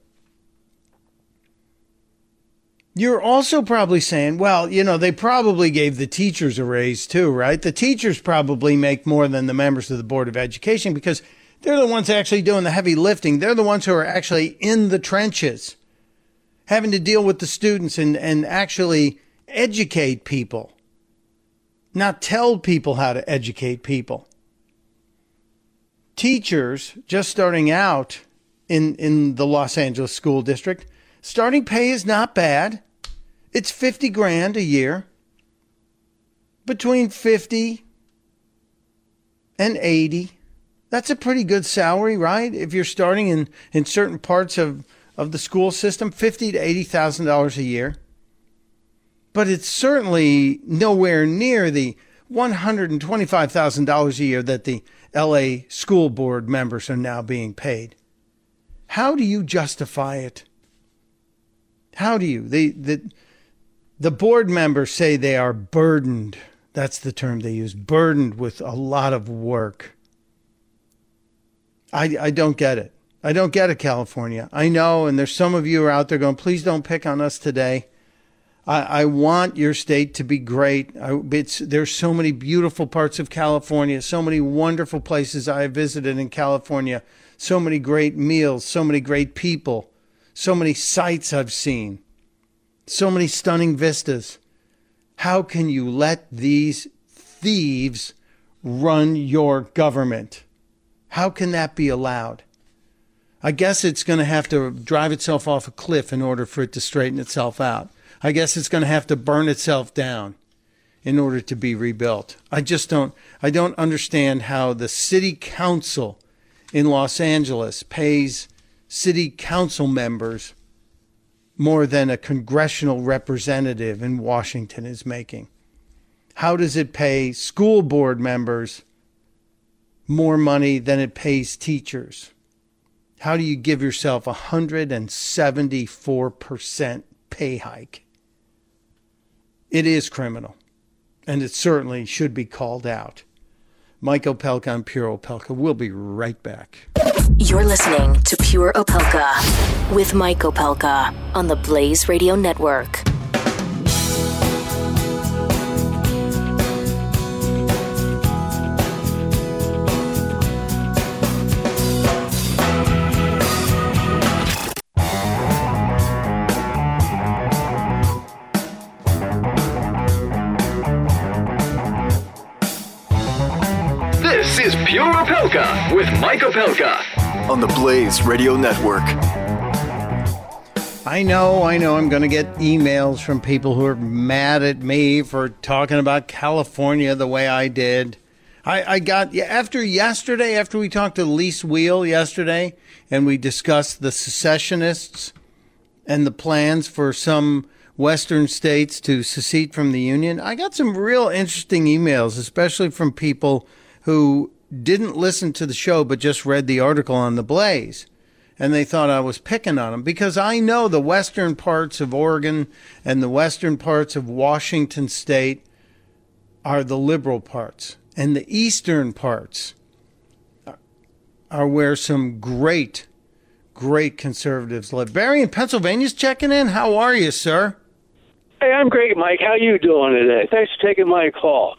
You're also probably saying, well, you know, they probably gave the teachers a raise too, right? The teachers probably make more than the members of the Board of Education because they're the ones actually doing the heavy lifting. They're the ones who are actually in the trenches, having to deal with the students and, and actually educate people, not tell people how to educate people. Teachers just starting out in, in the Los Angeles School District Starting pay is not bad. It's 50 grand a year. Between 50 and 80. That's a pretty good salary, right? If you're starting in, in certain parts of, of the school system, fifty to eighty thousand dollars a year. But it's certainly nowhere near the one hundred and twenty-five thousand dollars a year that the LA school board members are now being paid. How do you justify it? How do you? They, the, the board members say they are burdened. That's the term they use burdened with a lot of work. I, I don't get it. I don't get it, California. I know, and there's some of you are out there going, please don't pick on us today. I, I want your state to be great. I, there's so many beautiful parts of California, so many wonderful places I have visited in California, so many great meals, so many great people so many sights I've seen, so many stunning vistas. How can you let these thieves run your government? How can that be allowed? I guess it's going to have to drive itself off a cliff in order for it to straighten itself out. I guess it's going to have to burn itself down in order to be rebuilt. I just don't I don't understand how the city council in Los Angeles pays city council members more than a congressional representative in Washington is making? How does it pay school board members more money than it pays teachers? How do you give yourself a 174% pay hike? It is criminal, and it certainly should be called out. Mike Opelka and Pure Opelka. We'll be right back. You're listening to Pure Opelka with Mike Opelka on the Blaze Radio Network. Opelka with Mike Opelka on the Blaze Radio Network. I know, I know, I'm going to get emails from people who are mad at me for talking about California the way I did. I, I got, after yesterday, after we talked to Lise Wheel yesterday, and we discussed the secessionists and the plans for some Western states to secede from the Union, I got some real interesting emails, especially from people who didn't listen to the show but just read the article on the Blaze. And they thought I was picking on them because I know the western parts of Oregon and the western parts of Washington state are the liberal parts. And the eastern parts are where some great, great conservatives live. Barry in Pennsylvania's checking in. How are you, sir? Hey, I'm great, Mike. How you doing today? Thanks for taking my call.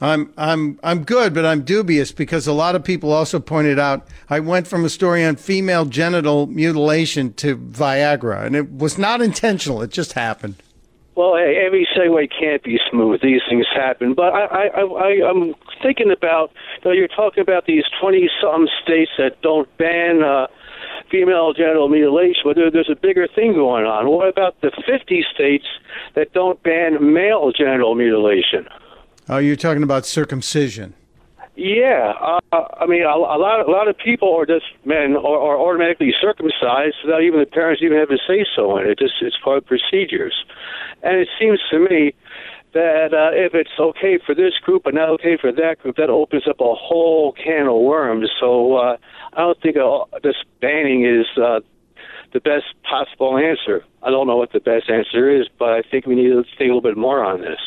I'm I'm I'm good, but I'm dubious because a lot of people also pointed out I went from a story on female genital mutilation to Viagra, and it was not intentional. It just happened. Well, hey, every segue can't be smooth. These things happen, but I, I, I, I'm thinking about. You know, you're talking about these twenty-some states that don't ban uh, female genital mutilation, but there, there's a bigger thing going on. What about the 50 states that don't ban male genital mutilation? Oh, you're talking about circumcision. Yeah, uh, I mean, a, a lot, a lot of people are just men are, are automatically circumcised without even the parents even having to say so in it. Just it's part of procedures, and it seems to me that uh, if it's okay for this group but not okay for that group, that opens up a whole can of worms. So uh, I don't think uh, this banning is uh, the best possible answer. I don't know what the best answer is, but I think we need to think a little bit more on this.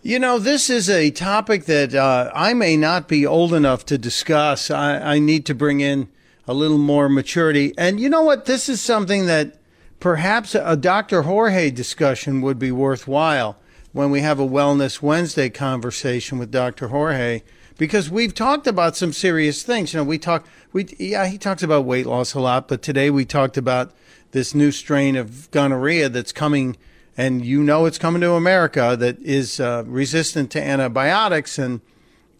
You know, this is a topic that uh, I may not be old enough to discuss. I, I, need to bring in a little more maturity. And you know what? This is something that perhaps a Dr. Jorge discussion would be worthwhile when we have a Wellness Wednesday conversation with Dr. Jorge, because we've talked about some serious things. You know, we talk, we yeah, he talks about weight loss a lot, but today we talked about this new strain of gonorrhea that's coming and you know it's coming to America that is uh, resistant to antibiotics and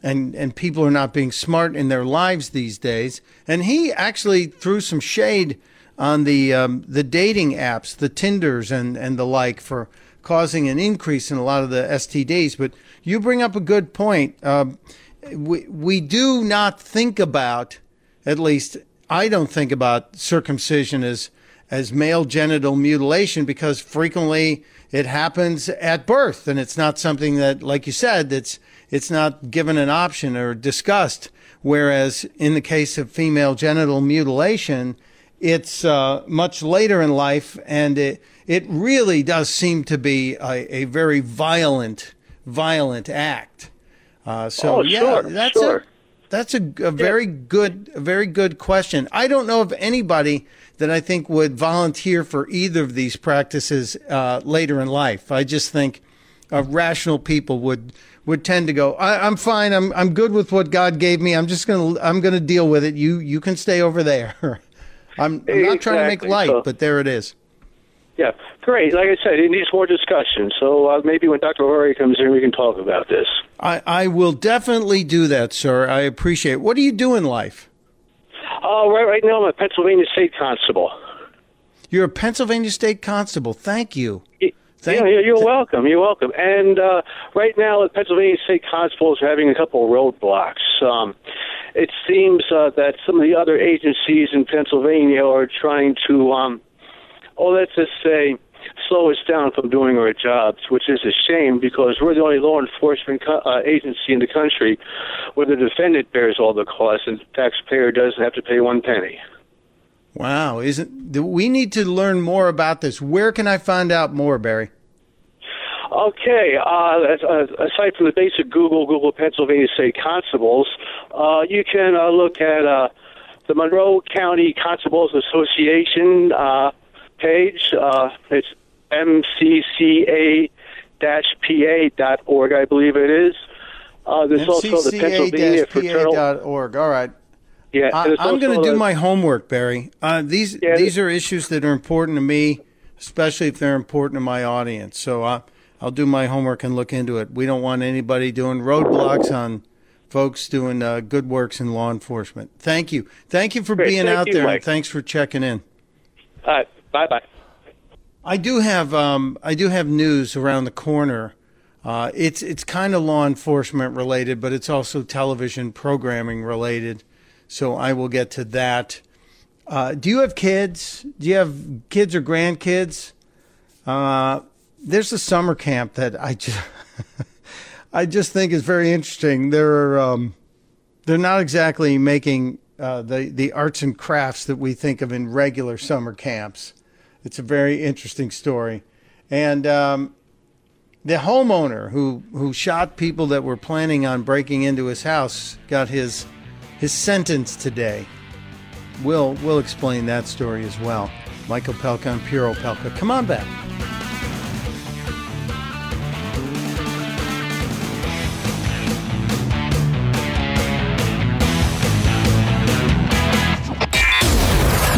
and and people are not being smart in their lives these days. And he actually threw some shade on the um, the dating apps, the Tinders and and the like for causing an increase in a lot of the STDs. But you bring up a good point. Um, we we do not think about, at least I don't think about circumcision as as male genital mutilation because frequently it happens at birth and it's not something that like you said that's it's not given an option or discussed whereas in the case of female genital mutilation it's uh, much later in life and it it really does seem to be a, a very violent violent act uh, so oh, yeah sure, that's sure. a that's a, a very yeah. good a very good question i don't know of anybody that I think would volunteer for either of these practices uh, later in life. I just think uh, rational people would would tend to go. I, am fine. I'm I'm good with what God gave me. I'm just gonna I'm gonna deal with it. You you can stay over there. I'm, I'm not trying to make light, so, but there it is. Yeah, great. Like I said, it needs more discussion. So uh, maybe when Dr. Jorge comes in, we can talk about this. I, I will definitely do that, sir. I appreciate it. What do you do in life? Oh, right, right now I'm a Pennsylvania State Constable. You're a Pennsylvania State Constable. Thank you. Thank yeah, you're welcome. You're welcome. And uh, right now, the Pennsylvania State Constables are having a couple of roadblocks. Um, it seems uh, that some of the other agencies in Pennsylvania are trying to, um, oh, let's just say, slow us down from doing our jobs, which is a shame because we're the only law enforcement co- uh, agency in the country where the defendant bears all the costs and the taxpayer doesn't have to pay one penny. Wow, isn't we need to learn more about this? Where can I find out more, Barry? Okay. Uh, aside from the basic Google, Google Pennsylvania State Constables, uh, you can uh, look at uh, the Monroe County Constables Association uh, page. Uh, it's mcca-pa.org, I believe it is. Uh, there's also the Pennsylvania Fraternal. .org. All right. Yeah, I, am going to do my homework, Barry. Uh, these yeah, these are issues that are important to me, especially if they're important to my audience. So uh, I'll do my homework and look into it. We don't want anybody doing roadblocks on folks doing uh, good works in law enforcement. Thank you. Thank you for Great. being Thank out you, there, Mike. and thanks for checking in. All right. Bye bye. I do have um, I do have news around the corner. Uh, it's it's kind of law enforcement related, but it's also television programming related. So I will get to that. Uh, do you have kids? Do you have kids or grandkids? Uh, there's a summer camp that I just I just think is very interesting. They're um, they're not exactly making uh, the the arts and crafts that we think of in regular summer camps. It's a very interesting story, and um, the homeowner who who shot people that were planning on breaking into his house got his his sentence today. We'll we'll explain that story as well. Mike Opelka and Pure Opelka. Come on back.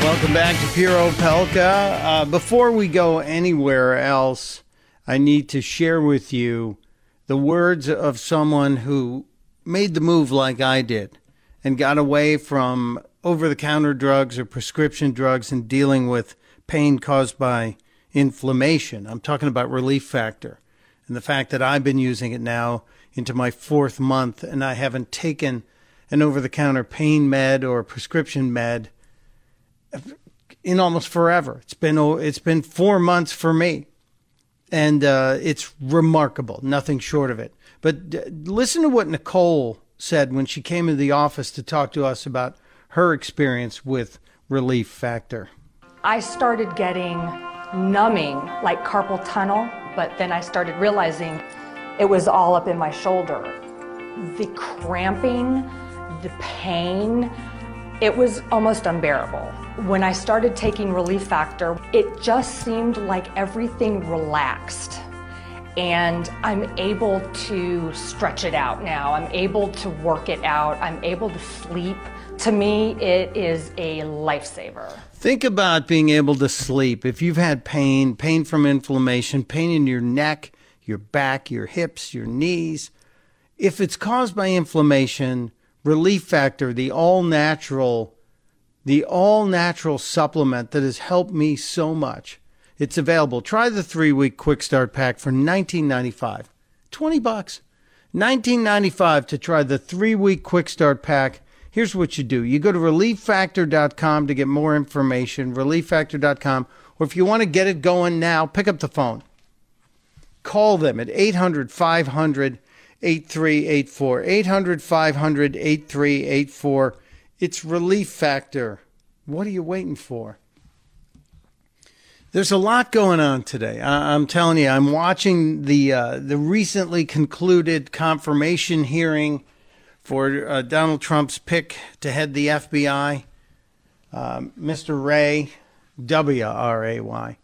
Welcome back to Pure Opelka. Uh, before we go anywhere else, I need to share with you the words of someone who made the move like I did and got away from over the counter drugs or prescription drugs and dealing with pain caused by inflammation. I'm talking about Relief Factor and the fact that I've been using it now into my fourth month and I haven't taken an over the counter pain med or prescription med in almost forever. It's been it's been four months for me, and uh, it's remarkable. Nothing short of it. But uh, listen to what Nicole said when she came into the office to talk to us about her experience with Relief Factor. I started getting numbing like carpal tunnel, but then I started realizing it was all up in my shoulder. The cramping, the pain, it was almost unbearable. When I started taking Relief Factor, it just seemed like everything relaxed. And I'm able to stretch it out now. I'm able to work it out. I'm able to sleep. To me, it is a lifesaver. Think about being able to sleep. If you've had pain, pain from inflammation, pain in your neck, your back, your hips, your knees, if it's caused by inflammation, Relief Factor, the all natural, the all natural supplement that has helped me so much. It's available. Try the three week quick start pack for $19.95. 20 bucks. $19.95 to try the three week quick start pack. Here's what you do you go to relieffactor.com to get more information, relieffactor.com. Or if you want to get it going now, pick up the phone. Call them at 800 500 8384. 800 500 8384. It's Relief Factor. What are you waiting for? There's a lot going on today. I- am telling you, I'm watching the uh, the recently concluded confirmation hearing for uh, Donald Trump's pick to head the FBI, um, Mr. Wray, W R A Y.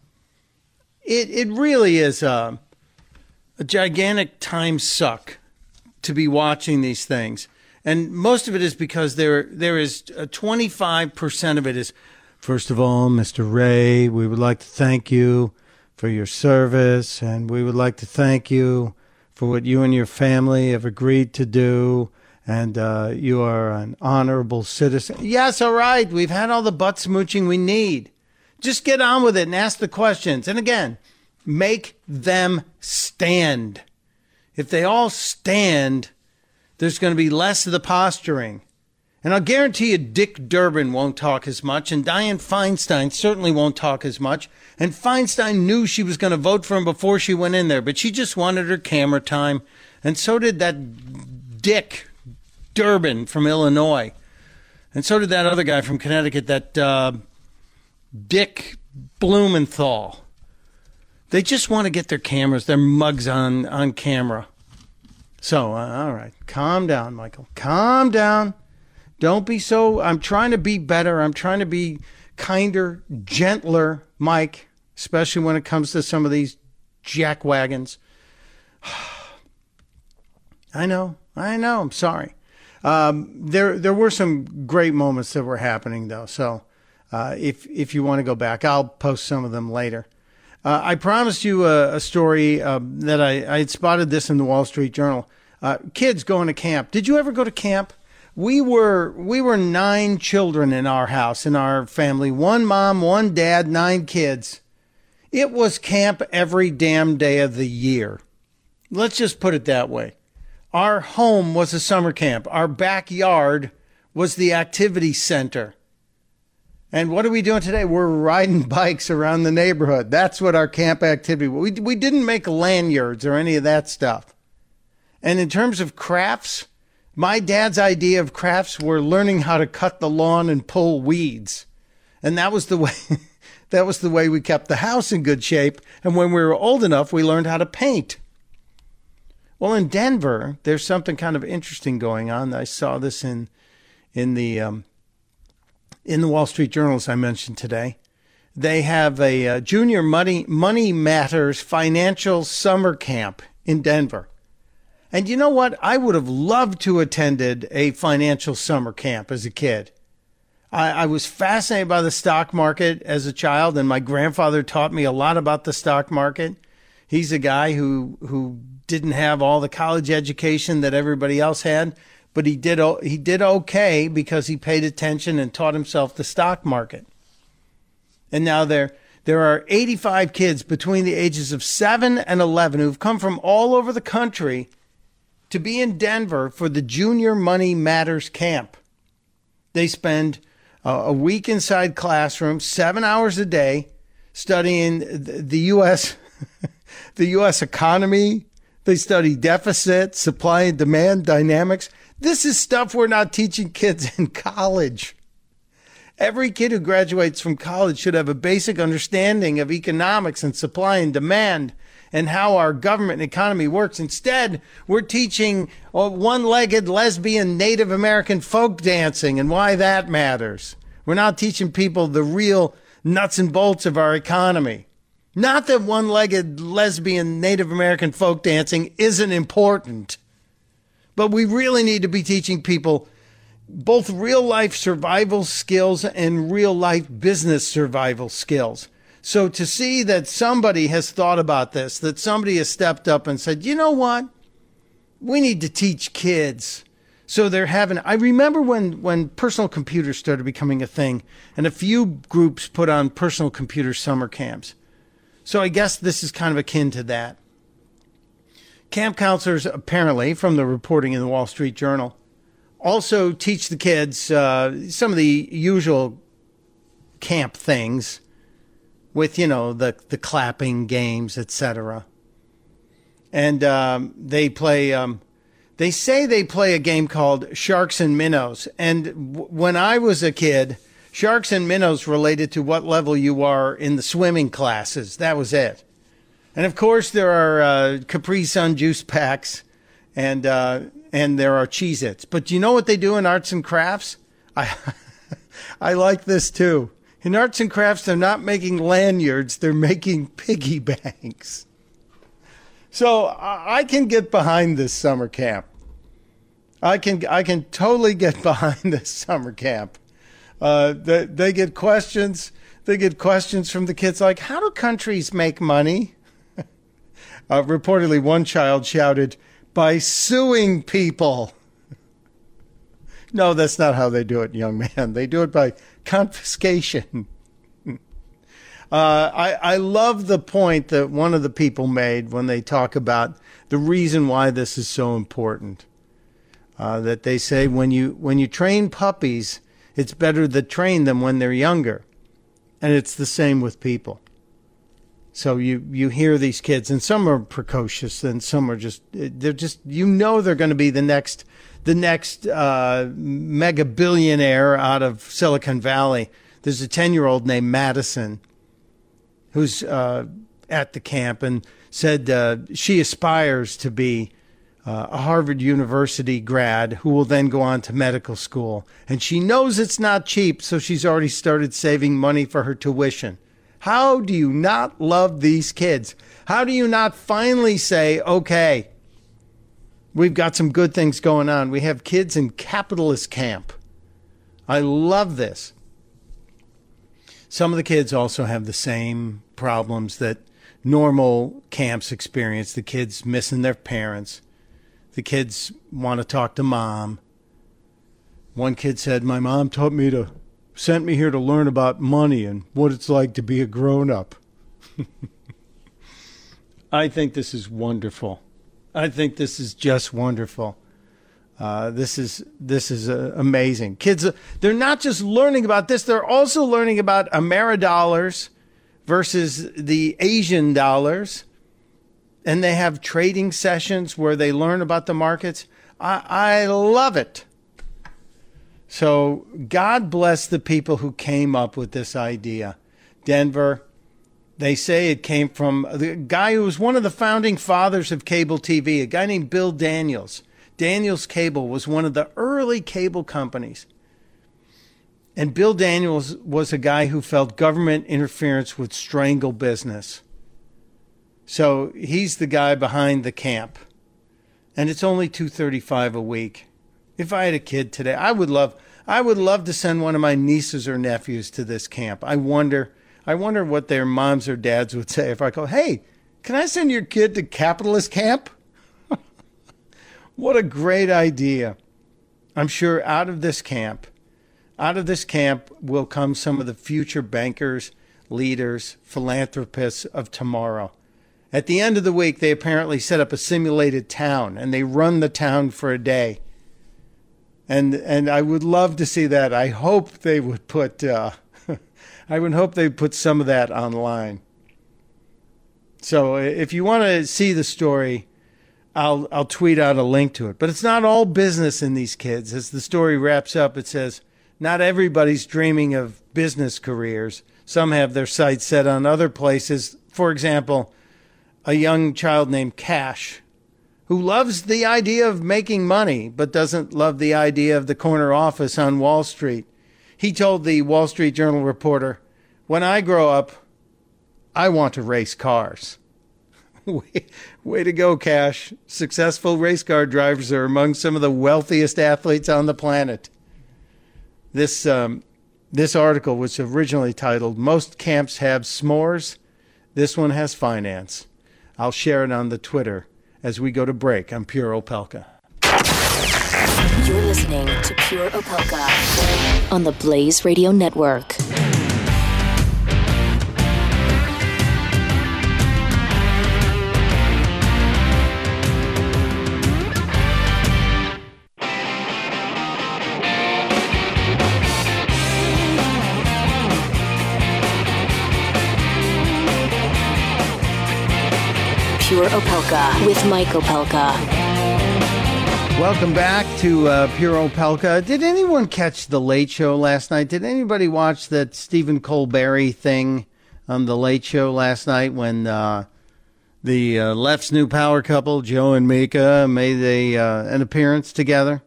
It it really is a, a gigantic time suck to be watching these things, and most of it is because there there is 25 percent of it is. First of all, Mr. Wray, we would like to thank you for your service, and we would like to thank you for what you and your family have agreed to do. And uh, you are an honorable citizen. Yes, all right. We've had all the butt smooching we need. Just get on with it and ask the questions. And again, make them stand. If they all stand, there's going to be less of the posturing. And I'll guarantee you Dick Durbin won't talk as much, and Dianne Feinstein certainly won't talk as much. And Feinstein knew she was going to vote for him before she went in there, but she just wanted her camera time. And so did that Dick Durbin from Illinois. And so did that other guy from Connecticut, that uh, Dick Blumenthal. They just want to get their cameras, their mugs on, on camera. So, uh, all right, calm down, Michael. Calm down. Don't be so. I'm trying to be better. I'm trying to be kinder, gentler, Mike, especially when it comes to some of these jack wagons. I know. I know. I'm sorry. Um, there, there were some great moments that were happening though. So, uh, if if you want to go back, I'll post some of them later. Uh, I promised you a, a story uh, that I, I had spotted this in the Wall Street Journal. Uh, kids going to camp. Did you ever go to camp? We were we were nine children in our house in our family. One mom, one dad, nine kids. It was camp every damn day of the year. Let's just put it that way. Our home was a summer camp. Our backyard was the activity center. And what are we doing today? We're riding bikes around the neighborhood. That's what our camp activity. We we didn't make lanyards or any of that stuff. And in terms of crafts, my dad's idea of crafts were learning how to cut the lawn and pull weeds. And that was the way that was the way we kept the house in good shape. And when we were old enough, we learned how to paint. Well, in Denver, there's something kind of interesting going on. I saw this in in the um, in the Wall Street Journal, as I mentioned today. They have a, a junior money money matters financial summer camp in Denver. And you know what? I would have loved to attended a financial summer camp as a kid. I, I, was fascinated by the stock market as a child, and my grandfather taught me a lot about the stock market. He's a guy who who didn't have all the college education that everybody else had, but he did he did okay because he paid attention and taught himself the stock market. And now there there are 85 kids between the ages of 7 and 11 who've come from all over the country to be in Denver for the Junior Money Matters camp. They spend uh, a week inside classrooms, 7 hours a day studying the US the US economy, they study deficit, supply and demand dynamics. This is stuff we're not teaching kids in college. Every kid who graduates from college should have a basic understanding of economics and supply and demand and how our government and economy works. Instead, we're teaching uh, one legged lesbian Native American folk dancing and why that matters. We're not teaching people the real nuts and bolts of our economy. Not that one legged lesbian Native American folk dancing isn't important, but we really need to be teaching people both real life survival skills and real life business survival skills. So to see that somebody has thought about this, that somebody has stepped up and said, you know what? We need to teach kids. So they're having, I remember when, when personal computers started becoming a thing and a few groups put on personal computer summer camps. So I guess this is kind of akin to that. Camp counselors, apparently, from the reporting in the Wall Street Journal, also teach the kids uh, some of the usual camp things with, you know, the, the clapping games, etc. And um, they play, um, they say they play a game called Sharks and Minnows. And w- when I was a kid, Sharks and minnows related to what level you are in the swimming classes. That was it. And of course, there are uh, Capri Sun juice packs, and uh, and there are Cheez-Its. But do you know what they do in arts and crafts? I I like this too. In arts and crafts, they're not making lanyards; they're making piggy banks. So I can get behind this summer camp. I can I can totally get behind this summer camp. Uh, they, they get questions. They get questions from the kids like, "How do countries make money?" Uh, reportedly, one child shouted, "By suing people." no, that's not how they do it, young man. They do it by confiscation. Uh, I, I love the point that one of the people made when they talk about the reason why this is so important. Uh, that they say when you when you train puppies, it's better to train them when they're younger, and it's the same with people. So you you hear these kids, and some are precocious, and some are just they're just you know they're going to be the next the next uh, mega billionaire out of Silicon Valley. There's a ten year old named Madison who's uh, at the camp and said uh, she aspires to be uh, a Harvard University grad who will then go on to medical school. And she knows it's not cheap, so she's already started saving money for her tuition. How do you not love these kids? How do you not finally say, okay, we've got some good things going on? We have kids in capitalist camp. I love this. Some of the kids also have the same problems that normal camps experience the kids missing their parents the kids want to talk to mom. One kid said, My mom taught me to, sent me here to learn about money and what it's like to be a grown up. I think this is wonderful. I think this is just wonderful. Uh, this is this is uh, amazing. Kids, uh, they're not just learning about this; they're also learning about Ameridollars versus the Asian dollars and they have trading sessions where they learn about the markets. I, I love it. So God bless the people who came up with this idea. Denver, they say it came from the guy who was one of the founding fathers of cable TV, a guy named Bill Daniels. Daniels Cable was one of the early cable companies. And Bill Daniels was a guy who felt government interference would strangle business. So he's the guy behind the camp. And it's only 235 a week. If I had a kid today, I would love I would love to send one of my nieces or nephews to this camp. I wonder I wonder what their moms or dads would say if I go, "Hey, can I send your kid to capitalist camp?" what a great idea. I'm sure out of this camp, out of this camp will come some of the future bankers, leaders, philanthropists of tomorrow. At the end of the week, they apparently set up a simulated town and they run the town for a day. And and I would love to see that. I hope they would put. Uh, I would hope they put some of that online. So if you want to see the story, I'll I'll tweet out a link to it. But it's not all business in these kids. As the story wraps up, it says not everybody's dreaming of business careers. Some have their sights set on other places. For example, a young child named Cash who loves the idea of making money but doesn't love the idea of the corner office on Wall Street. He told the Wall Street Journal reporter, When I grow up, I want to race cars. way, way to go, Cash. Successful race car drivers are among some of the wealthiest athletes on the planet. This, um, this article was originally titled Most Camps Have S'mores. This one has finance. I'll share it on the Twitter as we go to break. I'm Pure Opelka. You're listening to Pure Opelka on the Blaze Radio Network. Pure Opelka with Mike Opelka. Welcome back to uh, Pure Opelka. Did anyone catch the Late Show last night? Did anybody watch that Stephen Colbert thing on the Late Show last night when uh, the uh, left's new power couple, Joe and Mika, made a uh, an appearance together,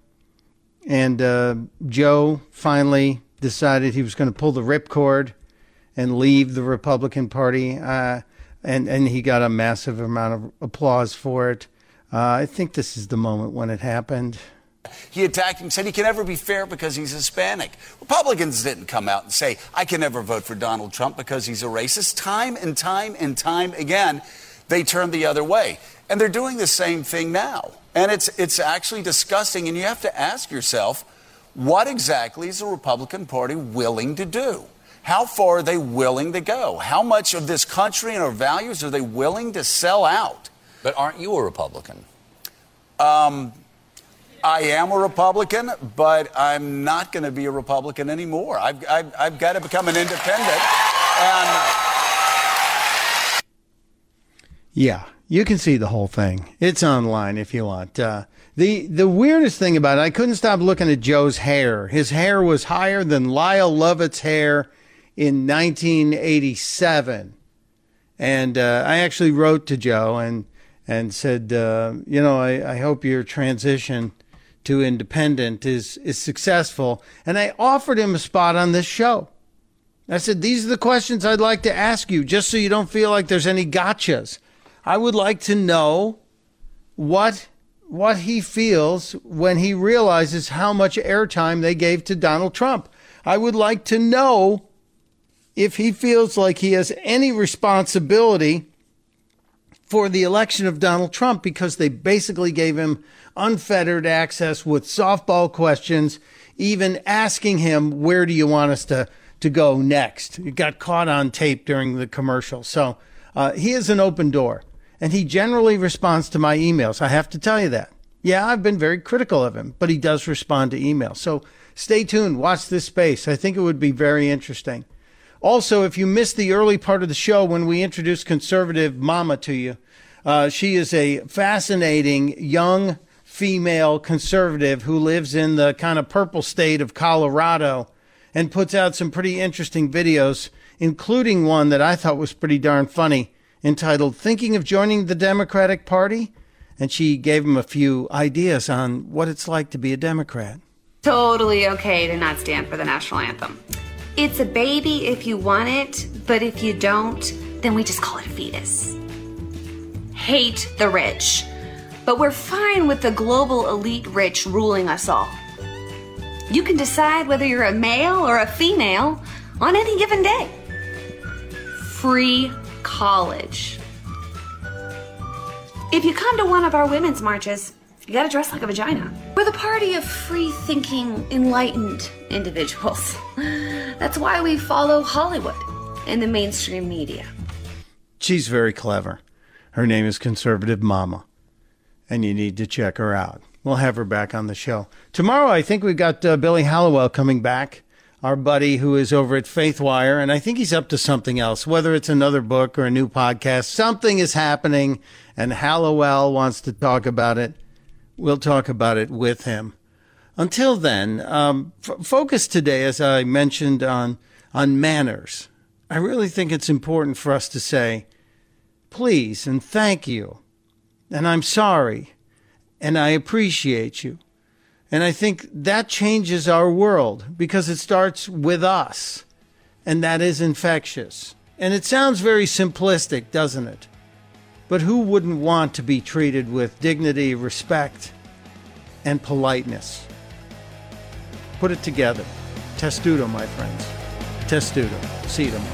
and uh, Joe finally decided he was going to pull the ripcord and leave the Republican Party. Uh, and and he got a massive amount of applause for it. Uh, I think this is the moment when it happened. He attacked him, said he can never be fair because he's Hispanic. Republicans didn't come out and say, I can never vote for Donald Trump because he's a racist. Time and time and time again, they turned the other way. And they're doing the same thing now. And it's, it's actually disgusting. And you have to ask yourself, what exactly is the Republican Party willing to do? How far are they willing to go? How much of this country and our values are they willing to sell out? But aren't you a Republican? Um, I am a Republican, but I'm not going to be a Republican anymore. I've, I've, I've got to become an independent. And yeah, you can see the whole thing. It's online if you want. Uh, the the weirdest thing about it, I couldn't stop looking at Joe's hair. His hair was higher than Lyle Lovett's hair in 1987, and uh, I actually wrote to Joe and and said, uh, you know, I, I hope your transition to independent is is successful. And I offered him a spot on this show. I said, these are the questions I'd like to ask you, just so you don't feel like there's any gotchas. I would like to know what what he feels when he realizes how much airtime they gave to Donald Trump. I would like to know if he feels like he has any responsibility for the election of Donald Trump because they basically gave him unfettered access with softball questions, even asking him, where do you want us to, to go next? It got caught on tape during the commercial. So uh, he is an open door and he generally responds to my emails. I have to tell you that. Yeah, I've been very critical of him, but he does respond to emails. So stay tuned. Watch this space. I think it would be very interesting. Also, if you missed the early part of the show when we introduced conservative mama to you, uh, she is a fascinating young female conservative who lives in the kind of purple state of Colorado and puts out some pretty interesting videos, including one that I thought was pretty darn funny entitled Thinking of Joining the Democratic Party. And she gave him a few ideas on what it's like to be a Democrat. Totally okay to not stand for the national anthem. It's a baby if you want it, but if you don't, then we just call it a fetus. Hate the rich, but we're fine with the global elite rich ruling us all. You can decide whether you're a male or a female on any given day. Free college. If you come to one of our women's marches, you gotta dress like a vagina. We're the party of free thinking, enlightened individuals. That's why we follow Hollywood and the mainstream media. She's very clever. Her name is Conservative Mama, and you need to check her out. We'll have her back on the show. Tomorrow, I think we've got uh, Billy Hallowell coming back our buddy who is over at Faithwire, and I think he's up to something else, whether it's another book or a new podcast. Something is happening, and Hallowell wants to talk about it. We'll talk about it with him. Until then, um, f- focus today, as I mentioned, on on manners. I really think it's important for us to say, please and thank you, and I'm sorry, and I appreciate you. And I think that changes our world because it starts with us. And that is infectious. And it sounds very simplistic, doesn't it? But who wouldn't want to be treated with dignity, respect, and politeness? Put it together. Testudo, my friends. Testudo. See you tomorrow.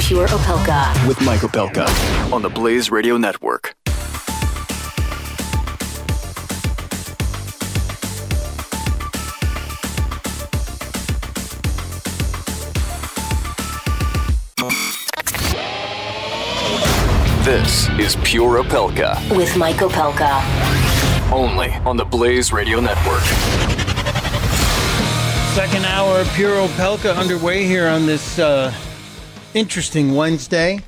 Pure Opelka. With Mike Opelka on the Blaze Radio Network. This is Pure Opelka. With Mike Opelka. Only on the Blaze Radio Network. Second hour of Pure Opelka underway here on this uh, interesting Wednesday.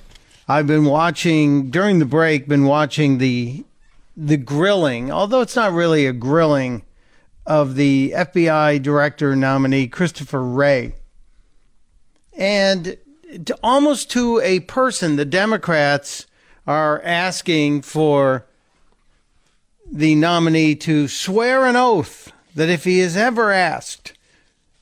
I've been watching during the break. Been watching the the grilling, although it's not really a grilling of the FBI director nominee Christopher Wray, and to, almost to a person, the Democrats are asking for the nominee to swear an oath that if he is ever asked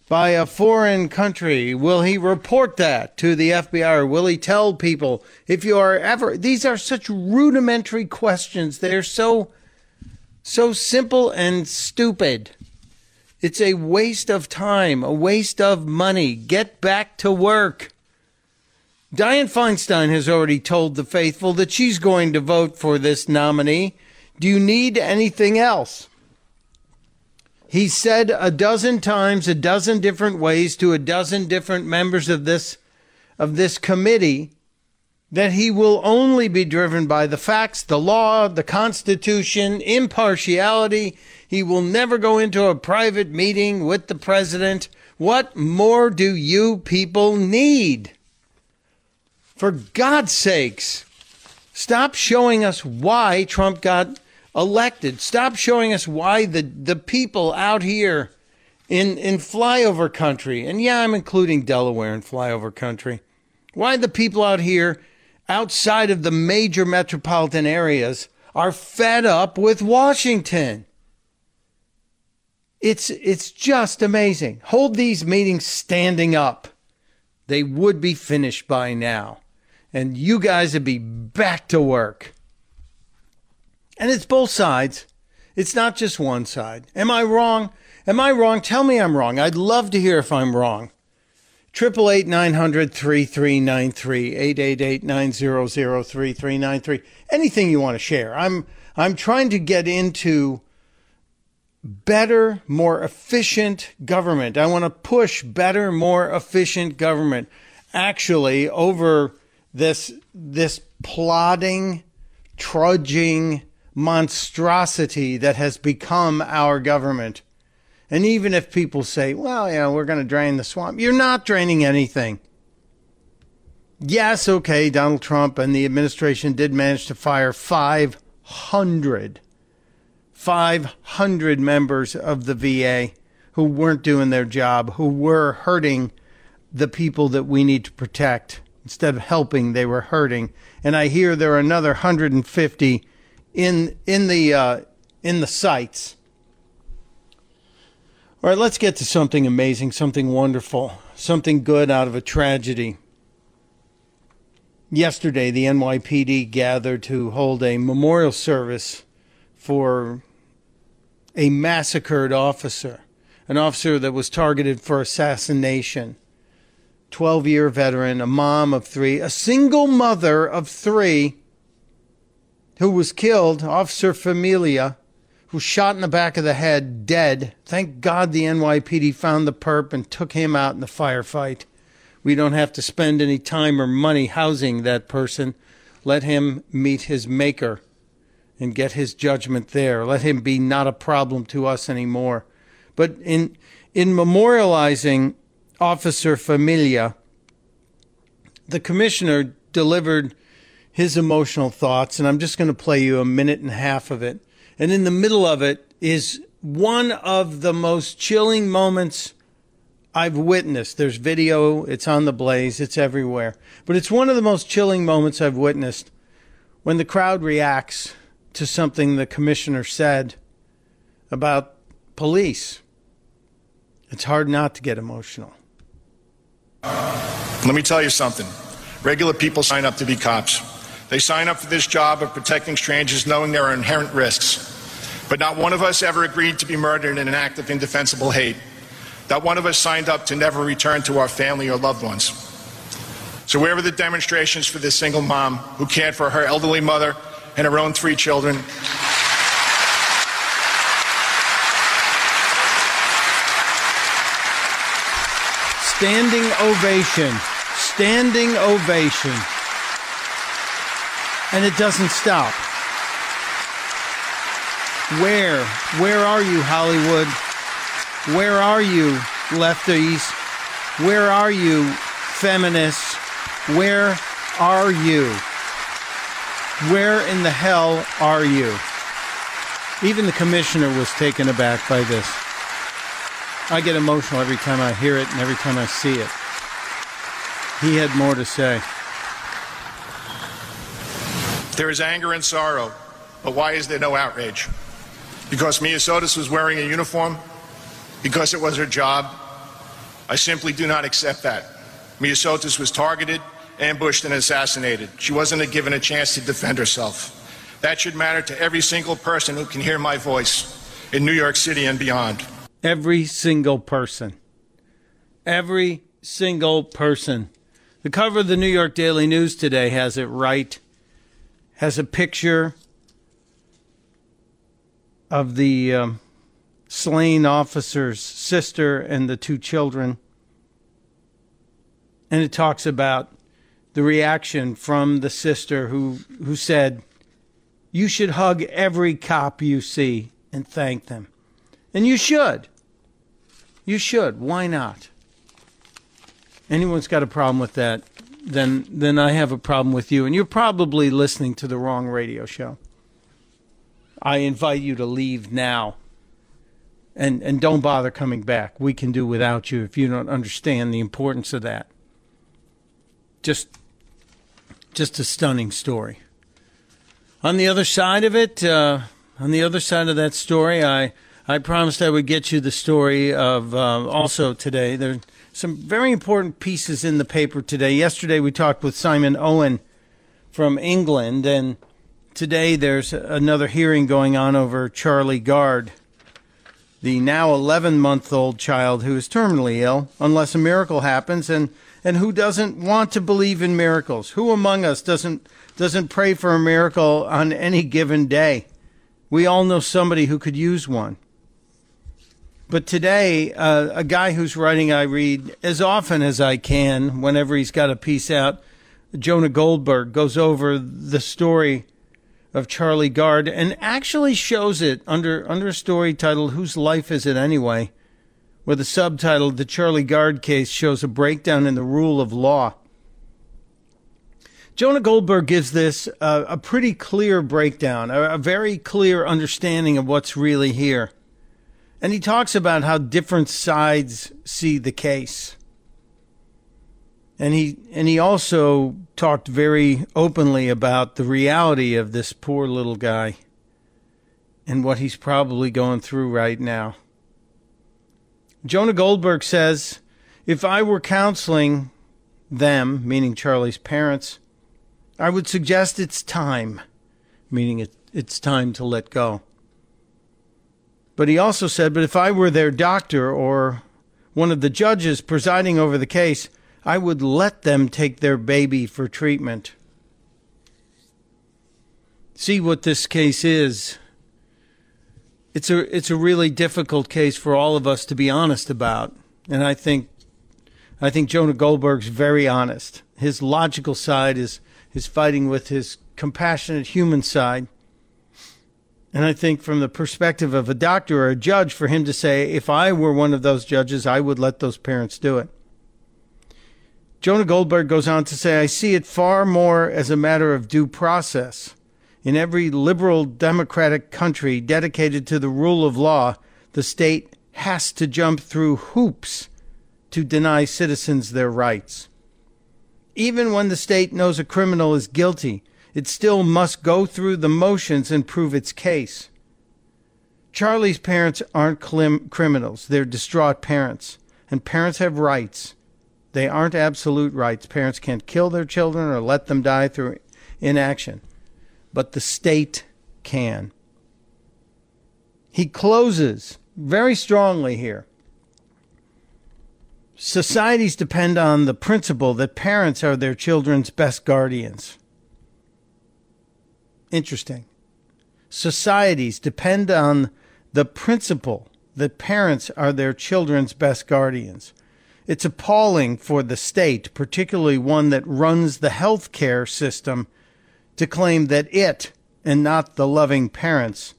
by a foreign country, will he report that to the FBI or will he tell people if you are ever these are such rudimentary questions. They're so so simple and stupid. It's a waste of time, a waste of money. Get back to work. Dianne Feinstein has already told the faithful that she's going to vote for this nominee. Do you need anything else? He said a dozen times, a dozen different ways to a dozen different members of this of this committee that he will only be driven by the facts, the law, the Constitution, impartiality. He will never go into a private meeting with the president. What more do you people need? For God's sakes, stop showing us why Trump got elected. Stop showing us why the, the people out here in, in flyover country, and yeah, I'm including Delaware in flyover country, why the people out here outside of the major metropolitan areas are fed up with Washington. It's, it's just amazing. Hold these meetings standing up. They would be finished by now. And you guys would be back to work. And it's both sides. It's not just one side. Am I wrong? Am I wrong? Tell me I'm wrong. I'd love to hear if I'm wrong. Triple eight nine hundred three three nine three eight eight eight nine zero zero three three nine three. Anything you want to share. I'm I'm trying to get into better, more efficient government. I want to push better, more efficient government. Actually, over this this plodding, trudging monstrosity that has become our government. And even if people say, well, yeah, we're going to drain the swamp, you're not draining anything. Yes, okay, Donald Trump and the administration did manage to fire 500, 500 members of the VA who weren't doing their job, who were hurting the people that we need to protect. Instead of helping, they were hurting. And I hear there are another 150 in in the uh, in the sites all right, let's get to something amazing, something wonderful, something good out of a tragedy. Yesterday, the NYPD gathered to hold a memorial service for a massacred officer, an officer that was targeted for assassination. 12 year veteran, a mom of three, a single mother of three who was killed, Officer Familia who shot in the back of the head, dead. Thank God the NYPD found the perp and took him out in the firefight. We don't have to spend any time or money housing that person. Let him meet his maker and get his judgment there. Let him be not a problem to us anymore. But in in memorializing Officer Familia, the commissioner delivered his emotional thoughts, and I'm just going to play you a minute and a half of it. And in the middle of it is one of the most chilling moments I've witnessed. There's video, it's on the blaze, it's everywhere. But it's one of the most chilling moments I've witnessed when the crowd reacts to something the commissioner said about police. It's hard not to get emotional. Let me tell you something. Regular people sign up to be cops. They sign up for this job of protecting strangers knowing there are inherent risks. But not one of us ever agreed to be murdered in an act of indefensible hate. Not one of us signed up to never return to our family or loved ones. So, where were the demonstrations for this single mom who cared for her elderly mother and her own three children? Standing ovation. Standing ovation and it doesn't stop. Where? Where are you, Hollywood? Where are you, lefties? Where are you, feminists? Where are you? Where in the hell are you? Even the commissioner was taken aback by this. I get emotional every time I hear it and every time I see it. He had more to say. There is anger and sorrow, but why is there no outrage? Because Mia was wearing a uniform? Because it was her job? I simply do not accept that. Mia was targeted, ambushed, and assassinated. She wasn't given a chance to defend herself. That should matter to every single person who can hear my voice in New York City and beyond. Every single person. Every single person. The cover of the New York Daily News today has it right has a picture of the um, slain officer's sister and the two children. And it talks about the reaction from the sister who, who said, You should hug every cop you see and thank them. And you should. You should. Why not? Anyone's got a problem with that, then then I have a problem with you. And you're probably listening to the wrong radio show. I invite you to leave now. And and don't bother coming back. We can do without you if you don't understand the importance of that. Just just a stunning story. On the other side of it, uh, on the other side of that story, I I promised I would get you the story of uh, also today. There's some very important pieces in the paper today. Yesterday we talked with Simon Owen from England, and today there's another hearing going on over Charlie Gard, the now 11 month old child who is terminally ill, unless a miracle happens, and, and who doesn't want to believe in miracles? Who among us doesn't, doesn't pray for a miracle on any given day? We all know somebody who could use one. But today, uh, a guy who's writing, I read as often as I can, whenever he's got a piece out, Jonah Goldberg goes over the story of Charlie Gard and actually shows it under under a story titled "Whose Life Is It Anyway?" with a subtitle "The Charlie Gard Case Shows a Breakdown in the Rule of Law." Jonah Goldberg gives this uh, a pretty clear breakdown, a, a very clear understanding of what's really here. And he talks about how different sides see the case. And he and he also talked very openly about the reality of this poor little guy and what he's probably going through right now. Jonah Goldberg says, if I were counseling them, meaning Charlie's parents, I would suggest it's time, meaning it, it's time to let go. But he also said, But if I were their doctor or one of the judges presiding over the case, I would let them take their baby for treatment. See what this case is. It's a it's a really difficult case for all of us to be honest about. And I think I think Jonah Goldberg's very honest. His logical side is is fighting with his compassionate human side. And I think from the perspective of a doctor or a judge, for him to say, if I were one of those judges, I would let those parents do it. Jonah Goldberg goes on to say, I see it far more as a matter of due process. In every liberal democratic country dedicated to the rule of law, the state has to jump through hoops to deny citizens their rights. Even when the state knows a criminal is guilty, it still must go through the motions and prove its case. Charlie's parents aren't clim- criminals, they're distraught parents. And parents have rights. They aren't absolute rights. Parents can't kill their children or let them die through inaction. But the state can. He closes very strongly here. Societies depend on the principle that parents are their children's best guardians. Interesting. Societies depend on the principle that parents are their children's best guardians. It's appalling for the state, particularly one that runs the health care system, to claim that it and not the loving parents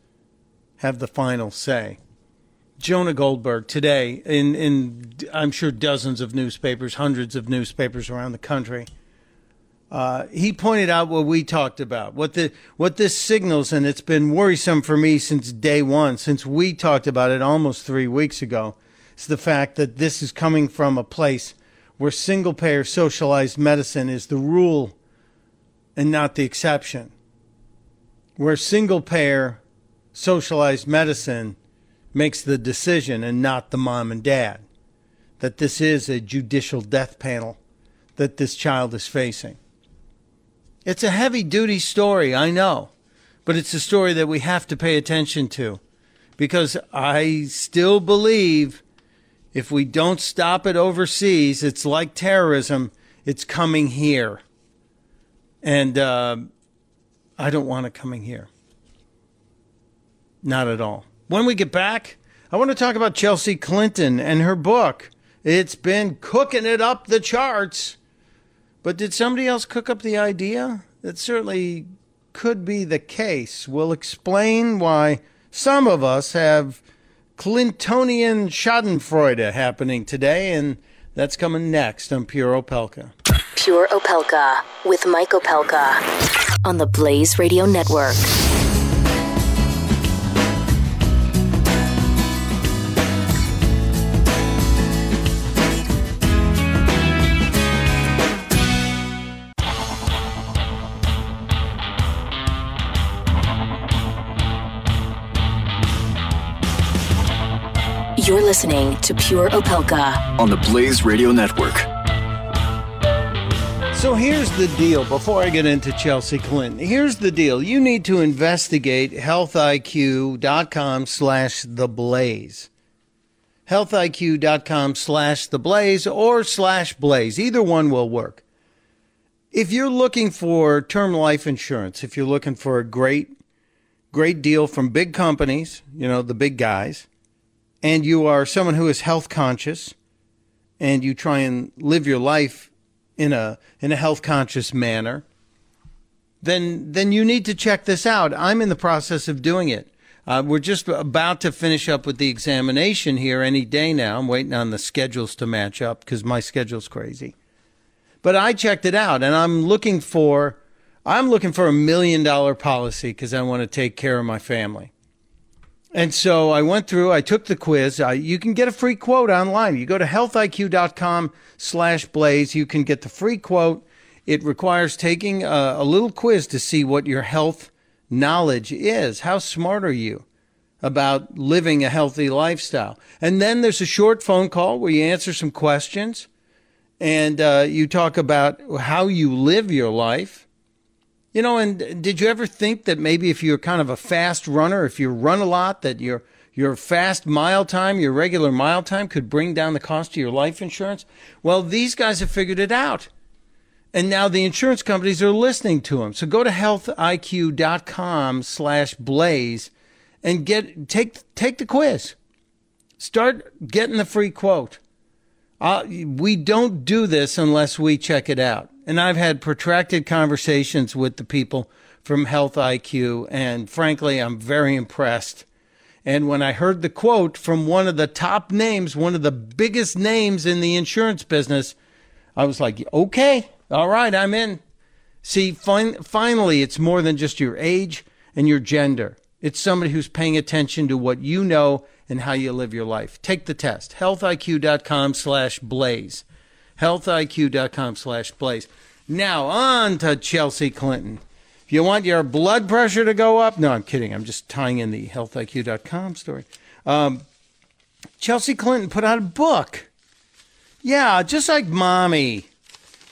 have the final say. Jonah Goldberg today in in I'm sure dozens of newspapers, hundreds of newspapers around the country uh, he pointed out what we talked about, what the what this signals, and it's been worrisome for me since day one, since we talked about it almost three weeks ago. Is the fact that this is coming from a place where single payer socialized medicine is the rule and not the exception, where single payer socialized medicine makes the decision and not the mom and dad, that this is a judicial death panel that this child is facing. It's a heavy duty story, I know, but it's a story that we have to pay attention to because I still believe if we don't stop it overseas, it's like terrorism, it's coming here. And uh, I don't want it coming here. Not at all. When we get back, I want to talk about Chelsea Clinton and her book. It's been cooking it up the charts. But did somebody else cook up the idea? That certainly could be the case. We'll explain why some of us have Clintonian Schadenfreude happening today, and that's coming next on Pure Opelka. Pure Opelka with Mike Opelka on the Blaze Radio Network. You're listening to Pure Opelka on the Blaze Radio Network. So here's the deal before I get into Chelsea Clinton. Here's the deal. You need to investigate healthiq.com slash the blaze. Healthiq.com slash the blaze or slash blaze. Either one will work. If you're looking for term life insurance, if you're looking for a great, great deal from big companies, you know, the big guys, and you are someone who is health conscious and you try and live your life in a in a health conscious manner, then then you need to check this out. I'm in the process of doing it. Uh, we're just about to finish up with the examination here any day now. I'm waiting on the schedules to match up because my schedule's crazy. But I checked it out, and I'm looking for I'm looking for a million dollar policy because I want to take care of my family. And so I went through, I took the quiz. Uh, you can get a free quote online. You go to healthiq.com slash blaze. You can get the free quote. It requires taking a, a little quiz to see what your health knowledge is. How smart are you about living a healthy lifestyle? And then there's a short phone call where you answer some questions and uh, you talk about how you live your life you know, and did you ever think that maybe if you're kind of a fast runner, if you run a lot, that your your fast mile time, your regular mile time could bring down the cost of your life insurance? Well, these guys have figured it out. And now the insurance companies are listening to them. So go to healthiq.com slash blaze and get take take the quiz. Start getting the free quote. Uh, we don't do this unless we check it out. And I've had protracted conversations with the people from Health IQ, and frankly, I'm very impressed. And when I heard the quote from one of the top names, one of the biggest names in the insurance business, I was like, okay, all right, I'm in. See, fin- finally, it's more than just your age and your gender. It's somebody who's paying attention to what you know and how you live your life. Take the test. Healthiq.com slash blaze healthiq.com slash blaze. Now on to Chelsea Clinton. If you want your blood pressure to go up, no, I'm kidding. I'm just tying in the healthiq.com story. Um, Chelsea Clinton put out a book. Yeah, just like mommy.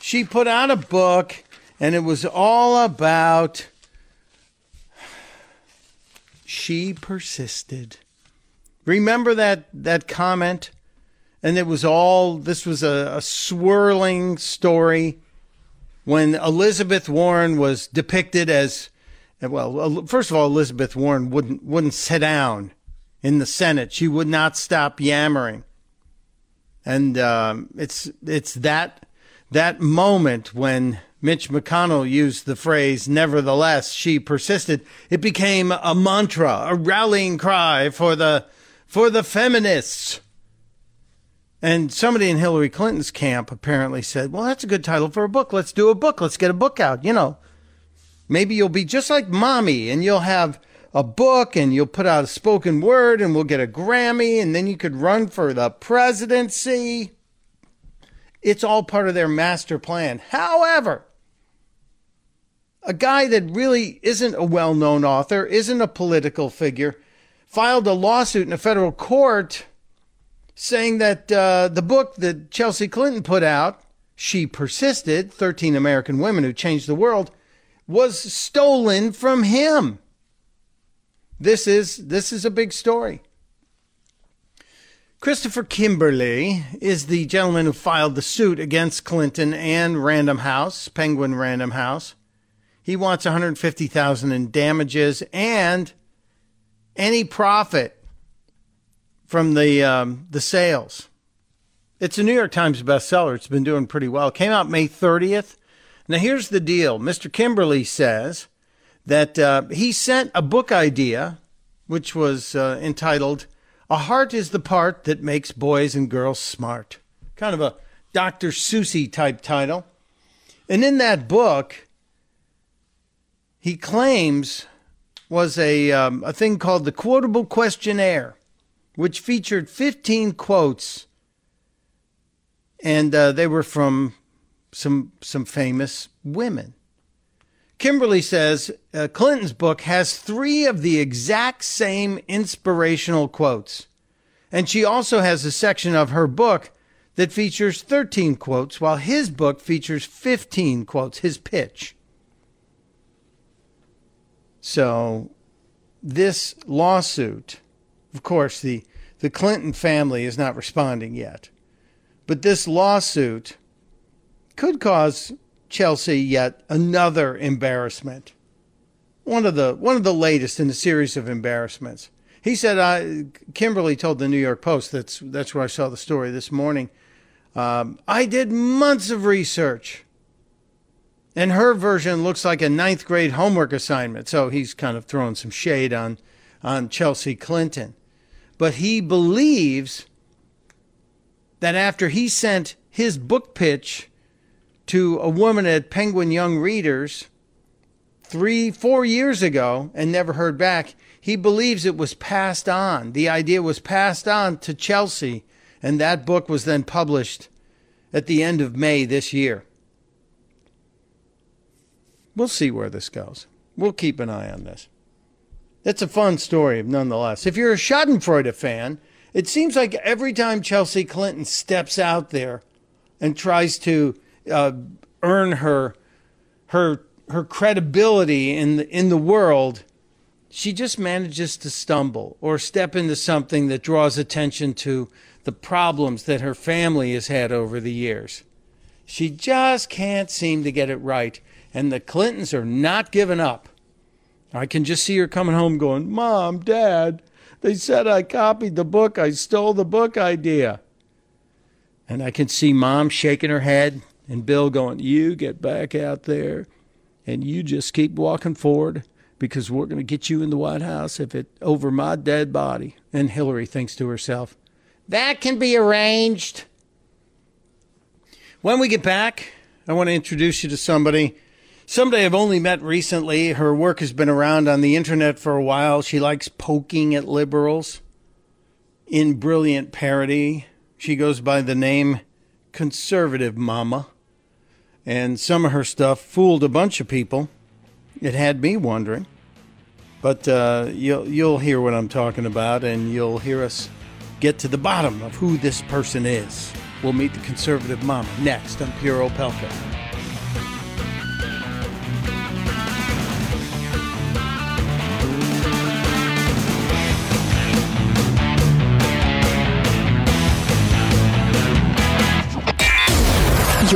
She put out a book and it was all about she persisted. Remember that that comment and it was all this was a, a swirling story when Elizabeth Warren was depicted as well. First of all, Elizabeth Warren wouldn't wouldn't sit down in the Senate. She would not stop yammering, and um, it's it's that that moment when Mitch McConnell used the phrase "nevertheless she persisted." It became a mantra, a rallying cry for the for the feminists. And somebody in Hillary Clinton's camp apparently said, well, that's a good title for a book. Let's do a book. Let's get a book out. You know, maybe you'll be just like mommy and you'll have a book and you'll put out a spoken word and we'll get a Grammy and then you could run for the presidency. It's all part of their master plan. However, a guy that really isn't a well known author, isn't a political figure, filed a lawsuit in a federal court saying that uh, the book that Chelsea Clinton put out, She Persisted 13 American Women Who Changed the World, was stolen from him. This is, this is a big story. Christopher Kimberly is the gentleman who filed the suit against Clinton and Random House, Penguin Random House. He wants 150,000 in damages and any profit from the um, the sales. It's a New York Times bestseller. It's been doing pretty well. It came out May 30th. Now here's the deal. Mr. Kimberly says that uh, he sent a book idea, which was uh, entitled "A Heart Is the Part That Makes Boys and Girls Smart." Kind of a Dr. Seussy type title. And in that book, he claims was a, um, a thing called the Quotable Questionnaire, which featured 15 quotes, and uh, they were from some, some famous women. Kimberly says uh, Clinton's book has three of the exact same inspirational quotes. And she also has a section of her book that features 13 quotes, while his book features 15 quotes, his pitch. So, this lawsuit, of course, the, the Clinton family is not responding yet, but this lawsuit could cause Chelsea yet another embarrassment. One of the one of the latest in a series of embarrassments. He said, I, Kimberly told the New York Post, that's, that's where I saw the story this morning. Um, I did months of research. And her version looks like a ninth grade homework assignment. So he's kind of throwing some shade on, on Chelsea Clinton. But he believes that after he sent his book pitch to a woman at Penguin Young Readers three, four years ago and never heard back, he believes it was passed on. The idea was passed on to Chelsea, and that book was then published at the end of May this year. We'll see where this goes. We'll keep an eye on this. It's a fun story, nonetheless. If you're a Schadenfreude fan, it seems like every time Chelsea Clinton steps out there and tries to uh, earn her her her credibility in the, in the world, she just manages to stumble or step into something that draws attention to the problems that her family has had over the years. She just can't seem to get it right. And the Clintons are not giving up. I can just see her coming home going, Mom, Dad, they said I copied the book. I stole the book idea. And I can see Mom shaking her head and Bill going, You get back out there and you just keep walking forward because we're going to get you in the White House if it over my dead body. And Hillary thinks to herself, that can be arranged. When we get back, I want to introduce you to somebody. Somebody I've only met recently. Her work has been around on the internet for a while. She likes poking at liberals in brilliant parody. She goes by the name Conservative Mama. And some of her stuff fooled a bunch of people. It had me wondering. But uh, you'll, you'll hear what I'm talking about, and you'll hear us get to the bottom of who this person is. We'll meet the conservative mama next on Pure Opelka.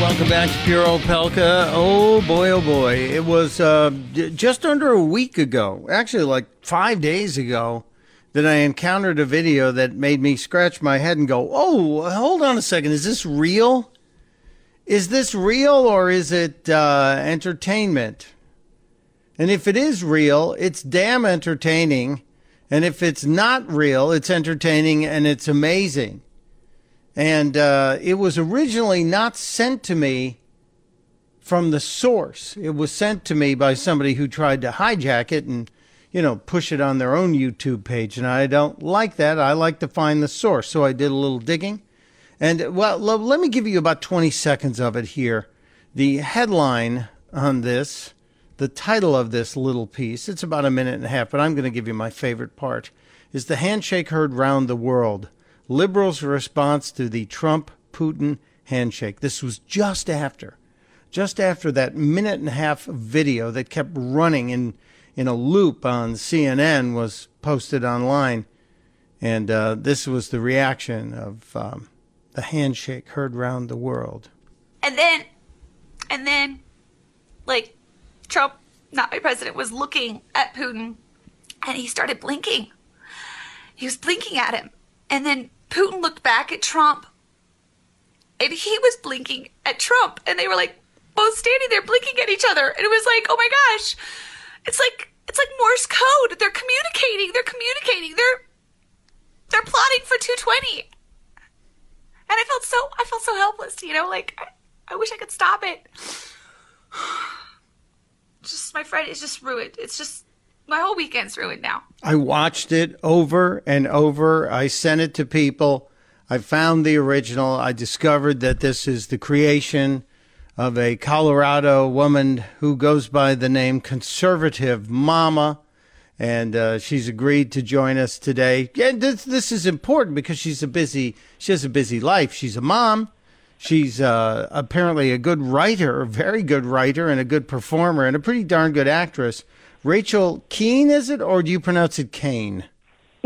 Welcome back to Pure Opelka. Oh boy, oh boy. It was uh, just under a week ago, actually like five days ago, that I encountered a video that made me scratch my head and go, oh, hold on a second. Is this real? Is this real or is it uh, entertainment? And if it is real, it's damn entertaining. And if it's not real, it's entertaining and it's amazing. And uh, it was originally not sent to me from the source. It was sent to me by somebody who tried to hijack it and, you know, push it on their own YouTube page. And I don't like that. I like to find the source. So I did a little digging. And, well, let me give you about 20 seconds of it here. The headline on this, the title of this little piece, it's about a minute and a half, but I'm going to give you my favorite part, is The Handshake Heard Round the World liberals' response to the Trump Putin handshake. This was just after, just after that minute and a half video that kept running in, in a loop on CNN was posted online. And uh, this was the reaction of um, the handshake heard round the world. And then, and then, like, Trump, not my president, was looking at Putin and he started blinking. He was blinking at him. And then Putin looked back at Trump and he was blinking at Trump. And they were like both standing there blinking at each other. And it was like, oh my gosh, it's like, it's like Morse code. They're communicating. They're communicating. They're, they're plotting for 220. And I felt so, I felt so helpless, you know, like I, I wish I could stop it. Just my friend is just ruined. It's just my whole weekend's ruined now. I watched it over and over. I sent it to people. I found the original. I discovered that this is the creation of a Colorado woman who goes by the name Conservative Mama. And uh, she's agreed to join us today. And this, this is important because she's a busy, she has a busy life. She's a mom. She's uh, apparently a good writer, a very good writer, and a good performer, and a pretty darn good actress. Rachel Keene, is it, or do you pronounce it Kane?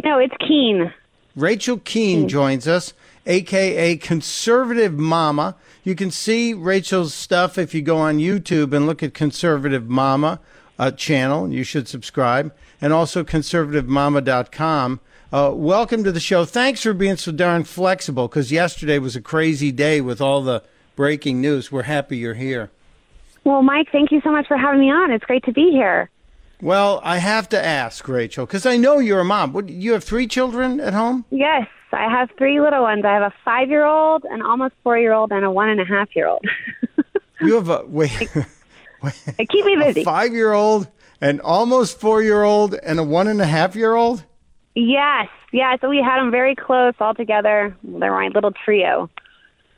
No, it's Keene. Rachel Keene joins us, aka Conservative Mama. You can see Rachel's stuff if you go on YouTube and look at Conservative Mama uh, channel. You should subscribe, and also conservativemama.com. Uh, welcome to the show. Thanks for being so darn flexible because yesterday was a crazy day with all the breaking news. We're happy you're here. Well, Mike, thank you so much for having me on. It's great to be here. Well, I have to ask, Rachel, because I know you're a mom. What, you have three children at home? Yes, I have three little ones. I have a five year old, an almost four year old, and a one and a half year old. you have a wait. wait keep me busy. Five year old, an almost four year old, and a one and a half year old. Yes, yeah. So we had them very close all together. They're my little trio.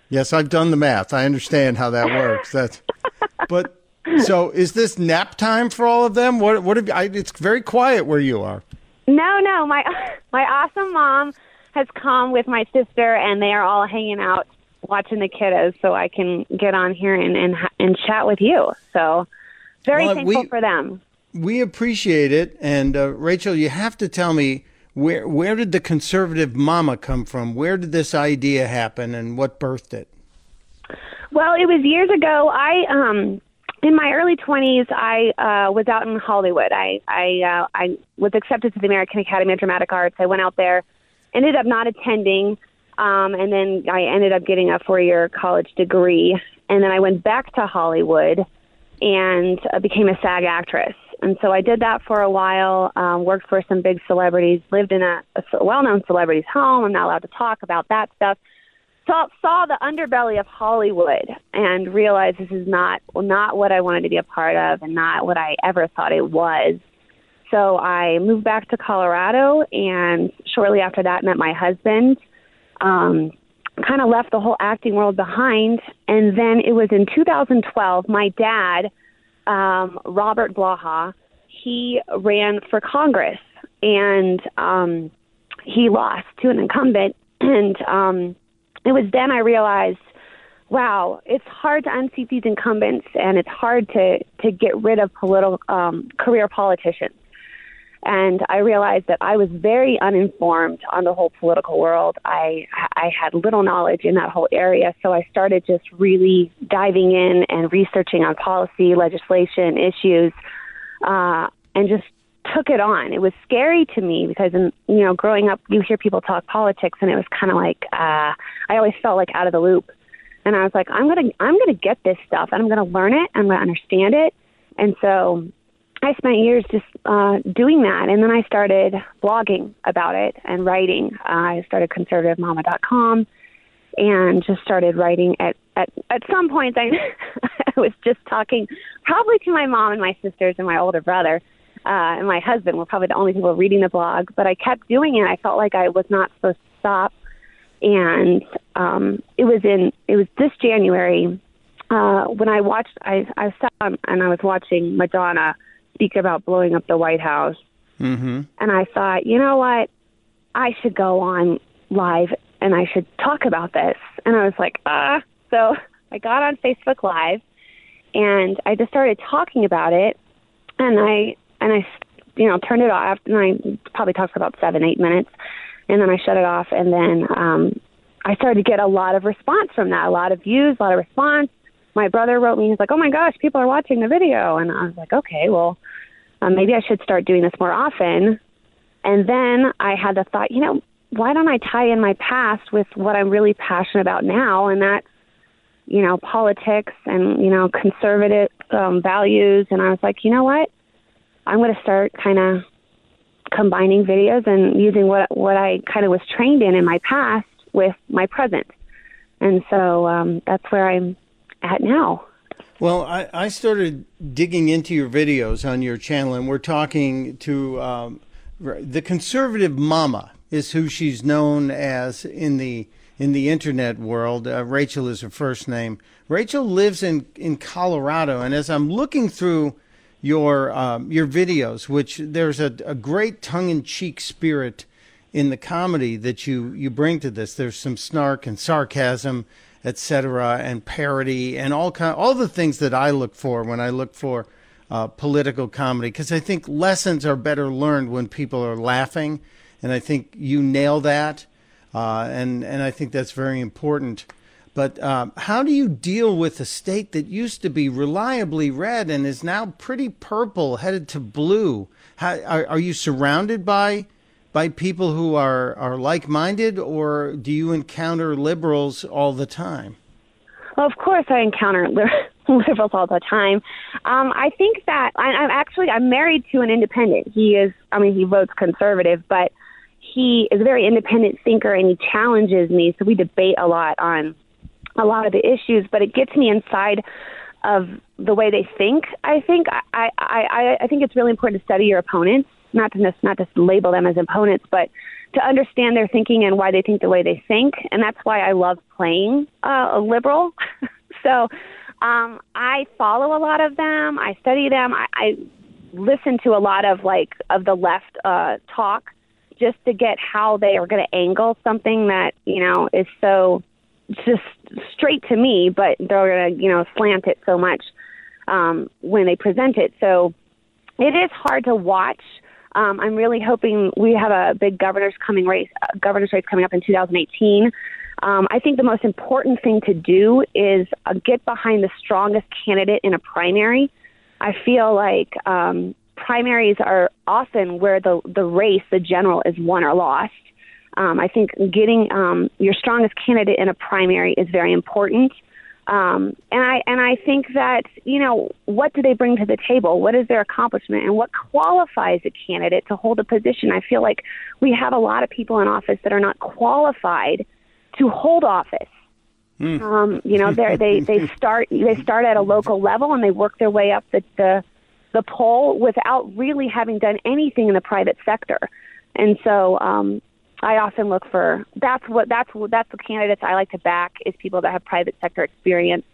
Yes, I've done the math. I understand how that works. That's, but so is this nap time for all of them? What what have I, it's very quiet where you are. No, no, my my awesome mom has come with my sister and they are all hanging out watching the kiddos so I can get on here and and, and chat with you. So very well, thankful we, for them. We appreciate it and uh, Rachel, you have to tell me where where did the conservative mama come from? Where did this idea happen and what birthed it? Well, it was years ago. I um in my early 20s, I uh, was out in Hollywood. I I uh, I was accepted to the American Academy of Dramatic Arts. I went out there, ended up not attending, um, and then I ended up getting a four-year college degree. And then I went back to Hollywood and uh, became a SAG actress. And so I did that for a while. Um, worked for some big celebrities. Lived in a, a well-known celebrity's home. I'm not allowed to talk about that stuff saw saw the underbelly of Hollywood and realized this is not not what I wanted to be a part of and not what I ever thought it was. So I moved back to Colorado and shortly after that met my husband. Um kind of left the whole acting world behind and then it was in 2012 my dad um Robert Blaha he ran for Congress and um he lost to an incumbent and um it was then I realized, wow, it's hard to unseat these incumbents, and it's hard to to get rid of political um, career politicians. And I realized that I was very uninformed on the whole political world. I I had little knowledge in that whole area, so I started just really diving in and researching on policy, legislation, issues, uh, and just took it on. It was scary to me because, in, you know, growing up, you hear people talk politics, and it was kind of like uh, I always felt like out of the loop. And I was like, I'm gonna, I'm gonna get this stuff, and I'm gonna learn it, and I'm gonna understand it. And so, I spent years just uh, doing that, and then I started blogging about it and writing. Uh, I started conservativemama.com and just started writing at at at some point I, I was just talking probably to my mom and my sisters and my older brother uh, and my husband were probably the only people reading the blog. But I kept doing it. I felt like I was not supposed to stop. And um, it was in it was this January uh, when I watched. I I sat and I was watching Madonna speak about blowing up the White House. Mm-hmm. And I thought, you know what? I should go on live and I should talk about this. And I was like, ah. So I got on Facebook Live, and I just started talking about it, and I and I, you know, turned it off, and I probably talked for about seven, eight minutes, and then I shut it off, and then um, I started to get a lot of response from that, a lot of views, a lot of response. My brother wrote me, he's like, "Oh my gosh, people are watching the video," and I was like, "Okay, well, um, maybe I should start doing this more often." And then I had the thought, you know, why don't I tie in my past with what I'm really passionate about now, and that's you know politics and you know conservative um, values. And I was like, you know what, I'm going to start kind of combining videos and using what what I kind of was trained in in my past with my present. And so um, that's where I'm at now. Well, I, I started digging into your videos on your channel, and we're talking to um, the conservative mama is who she's known as in the in the internet world. Uh, Rachel is her first name. Rachel lives in in Colorado, and as I'm looking through your um, your videos, which there's a, a great tongue in cheek spirit in the comedy that you you bring to this. There's some snark and sarcasm, etc., and parody, and all kind all the things that I look for when I look for uh, political comedy, because I think lessons are better learned when people are laughing and I think you nail that, uh, and and I think that's very important. But um, how do you deal with a state that used to be reliably red and is now pretty purple, headed to blue? How, are, are you surrounded by by people who are, are like minded, or do you encounter liberals all the time? Well, of course, I encounter liberals all the time. Um, I think that I, I'm actually I'm married to an independent. He is, I mean, he votes conservative, but he is a very independent thinker and he challenges me. So we debate a lot on a lot of the issues, but it gets me inside of the way they think. I think I I I, think it's really important to study your opponents, not to not just label them as opponents, but to understand their thinking and why they think the way they think. And that's why I love playing uh, a liberal. so um, I follow a lot of them. I study them. I, I listen to a lot of like of the left uh, talk just to get how they are going to angle something that you know is so just straight to me, but they're going to you know slant it so much um, when they present it. So it is hard to watch. Um, I'm really hoping we have a big governor's coming race, uh, governor's race coming up in 2018. Um, I think the most important thing to do is uh, get behind the strongest candidate in a primary. I feel like um, primaries are often where the the race, the general, is won or lost. Um, I think getting um, your strongest candidate in a primary is very important. Um, and I and I think that you know what do they bring to the table? What is their accomplishment, and what qualifies a candidate to hold a position? I feel like we have a lot of people in office that are not qualified to hold office. Mm. Um, you know, they they they start they start at a local level and they work their way up the, the the pole without really having done anything in the private sector. And so um, I often look for that's what that's that's the candidates I like to back is people that have private sector experience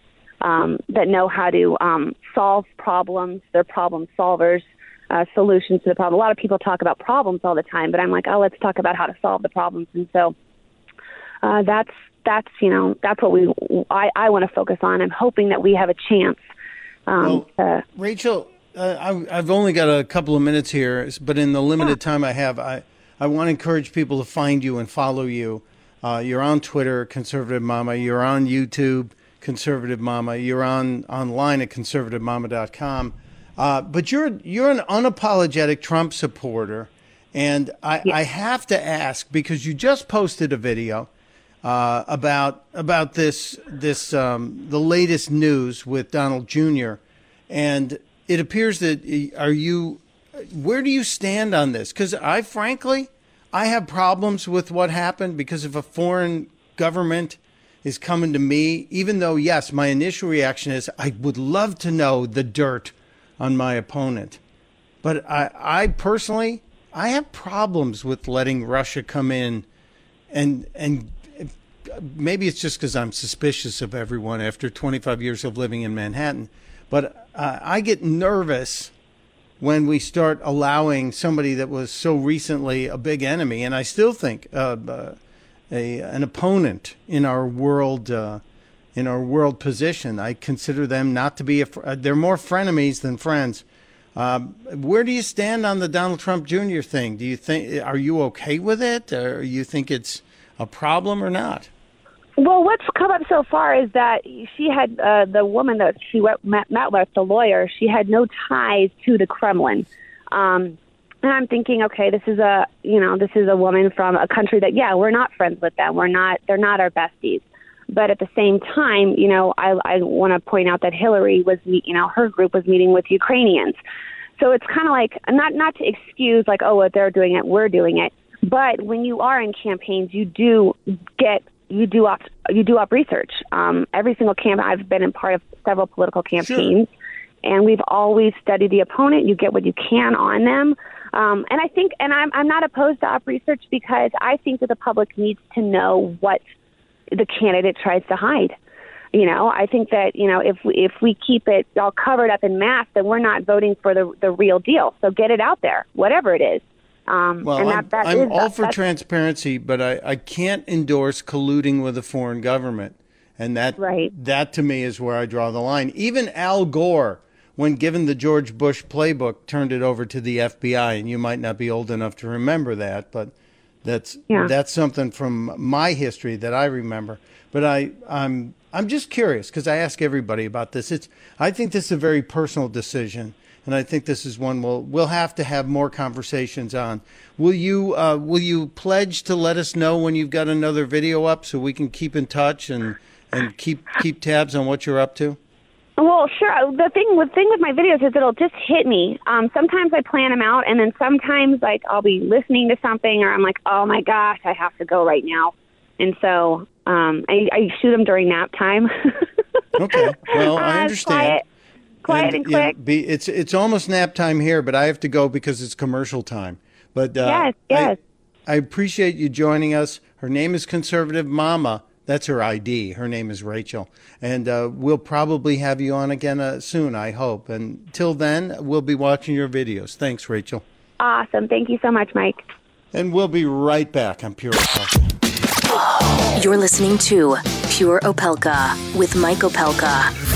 um, that know how to um, solve problems. They're problem solvers. Uh, solutions to the problem. A lot of people talk about problems all the time, but I'm like, oh, let's talk about how to solve the problems. And so uh, that's that's you know that's what we I, I want to focus on. I'm hoping that we have a chance. Um, well, Rachel, uh, I, have only got a couple of minutes here, but in the limited time I have, I, I want to encourage people to find you and follow you. Uh, you're on Twitter, Conservative Mama. You're on YouTube, Conservative Mama. You're on online at conservativemama.com. Uh, but you're you're an unapologetic Trump supporter, and I, I have to ask because you just posted a video uh, about about this this um, the latest news with Donald Jr. and it appears that are you where do you stand on this? Because I frankly, I have problems with what happened because if a foreign government is coming to me, even though yes, my initial reaction is I would love to know the dirt on my opponent, but I, I personally, I have problems with letting Russia come in, and and maybe it's just because I'm suspicious of everyone after 25 years of living in Manhattan but uh, I get nervous when we start allowing somebody that was so recently a big enemy, and I still think uh, uh, a an opponent in our world uh, in our world position. I consider them not to be a, uh, they're more frenemies than friends. Uh, where do you stand on the Donald Trump Jr. thing? Do you think are you okay with it, or you think it's a problem or not? Well, what's come up so far is that she had uh, the woman that she met, met with, the lawyer. She had no ties to the Kremlin. Um, and I'm thinking, okay, this is a you know this is a woman from a country that yeah we're not friends with them. We're not they're not our besties. But at the same time, you know, I, I want to point out that Hillary was, you know, her group was meeting with Ukrainians. So it's kind of like not not to excuse like oh what they're doing it we're doing it, but when you are in campaigns, you do get you do up you do up research. Um, every single camp I've been in part of several political campaigns, sure. and we've always studied the opponent. You get what you can on them. Um, and I think, and I'm, I'm not opposed to op research because I think that the public needs to know what the candidate tries to hide. You know, I think that you know if we, if we keep it all covered up in mass, then we're not voting for the the real deal. So get it out there, whatever it is. Um, well, and I'm, that, that I'm is, all for transparency, but I, I can't endorse colluding with a foreign government, and that right. that to me is where I draw the line. Even Al Gore when given the George Bush playbook, turned it over to the FBI. And you might not be old enough to remember that, but that's yeah. that's something from my history that I remember. But I I'm I'm just curious because I ask everybody about this. It's I think this is a very personal decision, and I think this is one we'll we'll have to have more conversations on. Will you uh, will you pledge to let us know when you've got another video up so we can keep in touch and and keep keep tabs on what you're up to? Well, sure. The thing, the thing with my videos is it'll just hit me. Um, sometimes I plan them out, and then sometimes like I'll be listening to something, or I'm like, oh my gosh, I have to go right now, and so um, I, I shoot them during nap time. okay. Well, I uh, understand. Quiet, quiet and, and quick. Yeah, be, it's it's almost nap time here, but I have to go because it's commercial time. But uh, yes, yes. I, I appreciate you joining us. Her name is Conservative Mama. That's her ID. Her name is Rachel. And uh, we'll probably have you on again uh, soon, I hope. And till then, we'll be watching your videos. Thanks, Rachel. Awesome. Thank you so much, Mike. And we'll be right back on Pure Opelka. You're listening to Pure Opelka with Mike Opelka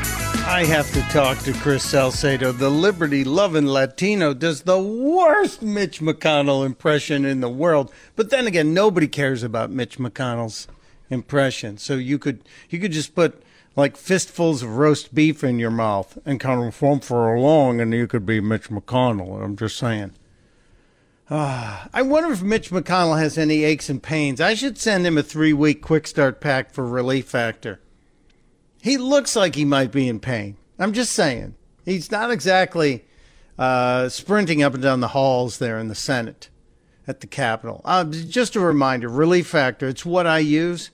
I have to talk to Chris Salcedo. The liberty loving Latino does the worst Mitch McConnell impression in the world. But then again, nobody cares about Mitch McConnell's impression. So you could you could just put like fistfuls of roast beef in your mouth and kind of for long, and you could be Mitch McConnell. I'm just saying. Uh, I wonder if Mitch McConnell has any aches and pains. I should send him a three week quick start pack for relief factor. He looks like he might be in pain. I'm just saying. He's not exactly uh, sprinting up and down the halls there in the Senate at the Capitol. Uh, just a reminder relief factor, it's what I use.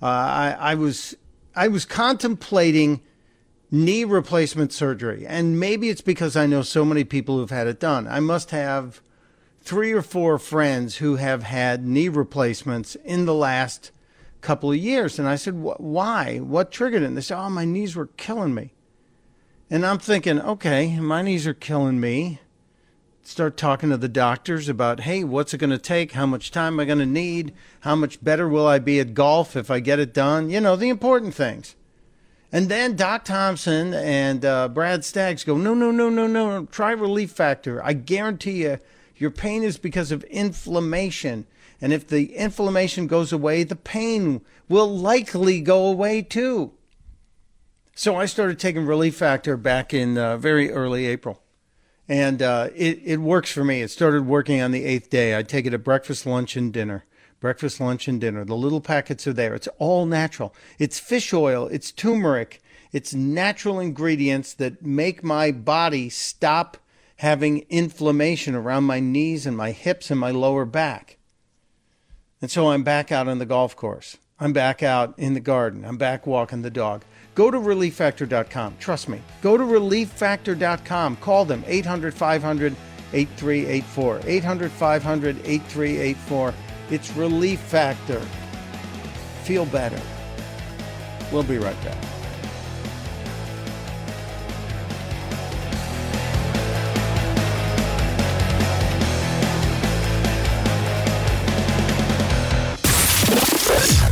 Uh, I, I, was, I was contemplating knee replacement surgery, and maybe it's because I know so many people who've had it done. I must have three or four friends who have had knee replacements in the last couple of years. And I said, why? What triggered it? And they said, oh, my knees were killing me. And I'm thinking, okay, my knees are killing me. Start talking to the doctors about, hey, what's it going to take? How much time am I going to need? How much better will I be at golf if I get it done? You know, the important things. And then Doc Thompson and uh, Brad Staggs go, no, no, no, no, no, try Relief Factor. I guarantee you your pain is because of inflammation. And if the inflammation goes away, the pain will likely go away too. So I started taking Relief Factor back in uh, very early April. And uh, it, it works for me. It started working on the eighth day. I take it at breakfast, lunch, and dinner. Breakfast, lunch, and dinner. The little packets are there. It's all natural. It's fish oil, it's turmeric, it's natural ingredients that make my body stop having inflammation around my knees and my hips and my lower back. And so I'm back out on the golf course. I'm back out in the garden. I'm back walking the dog. Go to relieffactor.com. Trust me. Go to relieffactor.com. Call them 800 500 8384. 800 500 8384. It's Relief Factor. Feel better. We'll be right back.